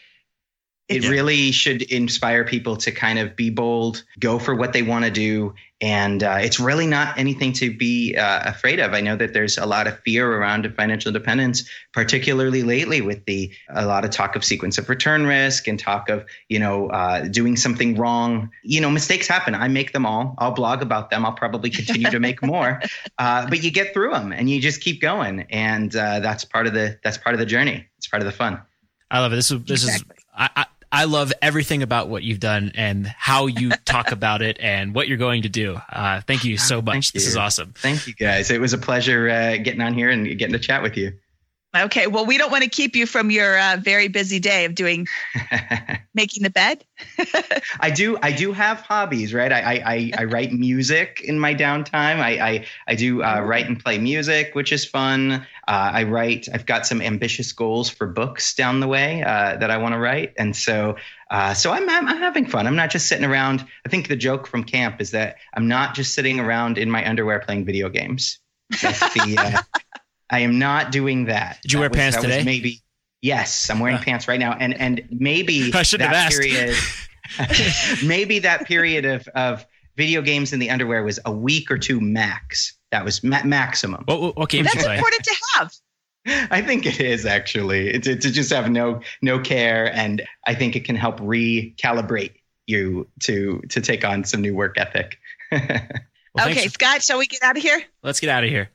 it really should inspire people to kind of be bold, go for what they want to do. And uh, it's really not anything to be uh, afraid of. I know that there's a lot of fear around financial dependence, particularly lately with the a lot of talk of sequence of return risk and talk of you know uh, doing something wrong. You know, mistakes happen. I make them all. I'll blog about them. I'll probably continue to make more. Uh, but you get through them and you just keep going, and uh, that's part of the that's part of the journey. It's part of the fun. I love it. This is this exactly. is I, I I love everything about what you've done and how you talk about it and what you're going to do. Uh, thank you so much. This is awesome. Thank you guys. It was a pleasure uh, getting on here and getting to chat with you. Okay, well, we don't want to keep you from your uh, very busy day of doing making the bed. I do. I do have hobbies, right? I I, I write music in my downtime. I I, I do uh, write and play music, which is fun. Uh, I write. I've got some ambitious goals for books down the way uh, that I want to write, and so uh, so I'm, I'm I'm having fun. I'm not just sitting around. I think the joke from camp is that I'm not just sitting around in my underwear playing video games. That's the uh, I am not doing that. Did you That wear was- pants that was today? maybe. Yes, I'm wearing pants right now, and and maybe I shouldn't that have asked. period. maybe that period of of video games in the underwear was a week or two max. That was ma- maximum. What, what, what games That's you important to have. I think it is actually to, to just have no no care, and I think it can help recalibrate you to to take on some new work ethic. Well, okay, for- Scott, shall we get out of here? let's get out of here.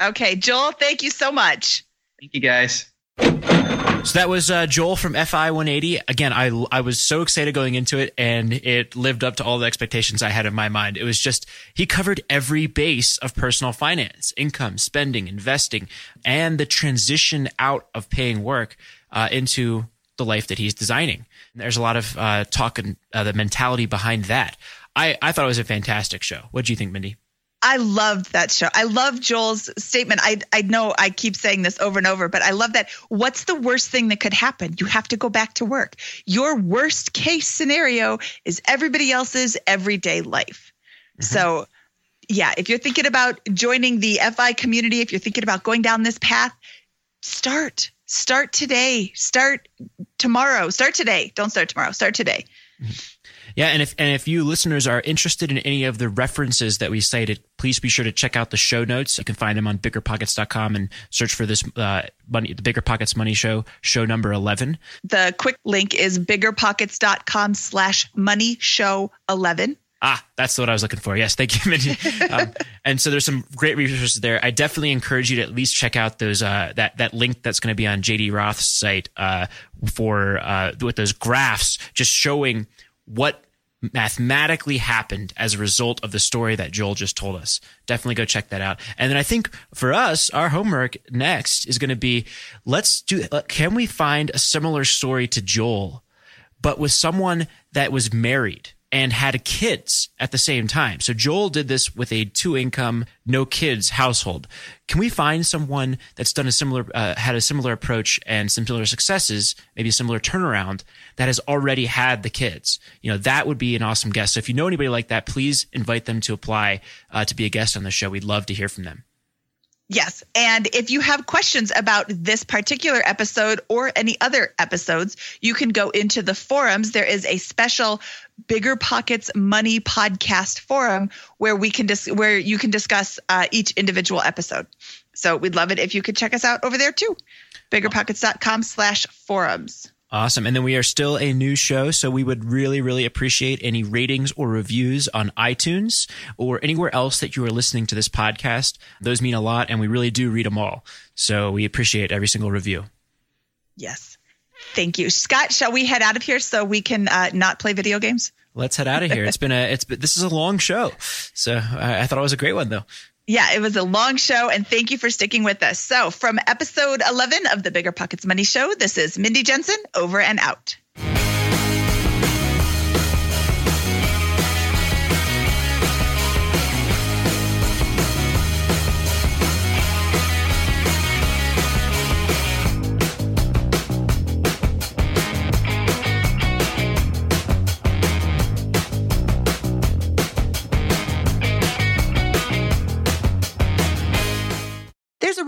Okay, Joel, thank you so much. Thank you guys. So that was uh, Joel from FI 180. Again, I I was so excited going into it, and it lived up to all the expectations I had in my mind. It was just he covered every base of personal finance, income, spending, investing, and the transition out of paying work uh, into the life that he's designing. And there's a lot of uh, talk and uh, the mentality behind that. I, I thought it was a fantastic show. What do you think, Mindy? I loved that show. I love Joel's statement. I I know I keep saying this over and over, but I love that. What's the worst thing that could happen? You have to go back to work. Your worst case scenario is everybody else's everyday life. Mm-hmm. So, yeah, if you're thinking about joining the FI community, if you're thinking about going down this path, start. Start today. Start tomorrow. Start today. Don't start tomorrow. Start today. Mm-hmm. Yeah, and if and if you listeners are interested in any of the references that we cited, please be sure to check out the show notes. You can find them on biggerpockets.com and search for this uh, money, the Bigger Pockets Money Show, show number eleven. The quick link is biggerpockets.com slash money show 11. Ah, that's what I was looking for. Yes, thank you, Mindy. um, and so there's some great resources there. I definitely encourage you to at least check out those uh, that that link that's going to be on JD Roth's site uh, for uh, with those graphs, just showing what mathematically happened as a result of the story that Joel just told us. Definitely go check that out. And then I think for us, our homework next is going to be let's do. Uh, can we find a similar story to Joel? but with someone that was married and had kids at the same time. So Joel did this with a two income, no kids household. Can we find someone that's done a similar, uh, had a similar approach and similar successes, maybe a similar turnaround that has already had the kids? You know, that would be an awesome guest. So if you know anybody like that, please invite them to apply uh, to be a guest on the show. We'd love to hear from them. Yes. And if you have questions about this particular episode or any other episodes, you can go into the forums. There is a special Bigger Pockets Money podcast forum where we can dis- where you can discuss uh, each individual episode. So we'd love it if you could check us out over there too. Biggerpockets.com slash forums. Awesome. And then we are still a new show, so we would really, really appreciate any ratings or reviews on iTunes or anywhere else that you are listening to this podcast. Those mean a lot, and we really do read them all. So we appreciate every single review. Yes. Thank you. Scott, shall we head out of here so we can uh, not play video games? Let's head out of here. It's been a, it's been, this is a long show. So I, I thought it was a great one though. Yeah, it was a long show, and thank you for sticking with us. So, from episode 11 of the Bigger Pockets Money Show, this is Mindy Jensen, over and out.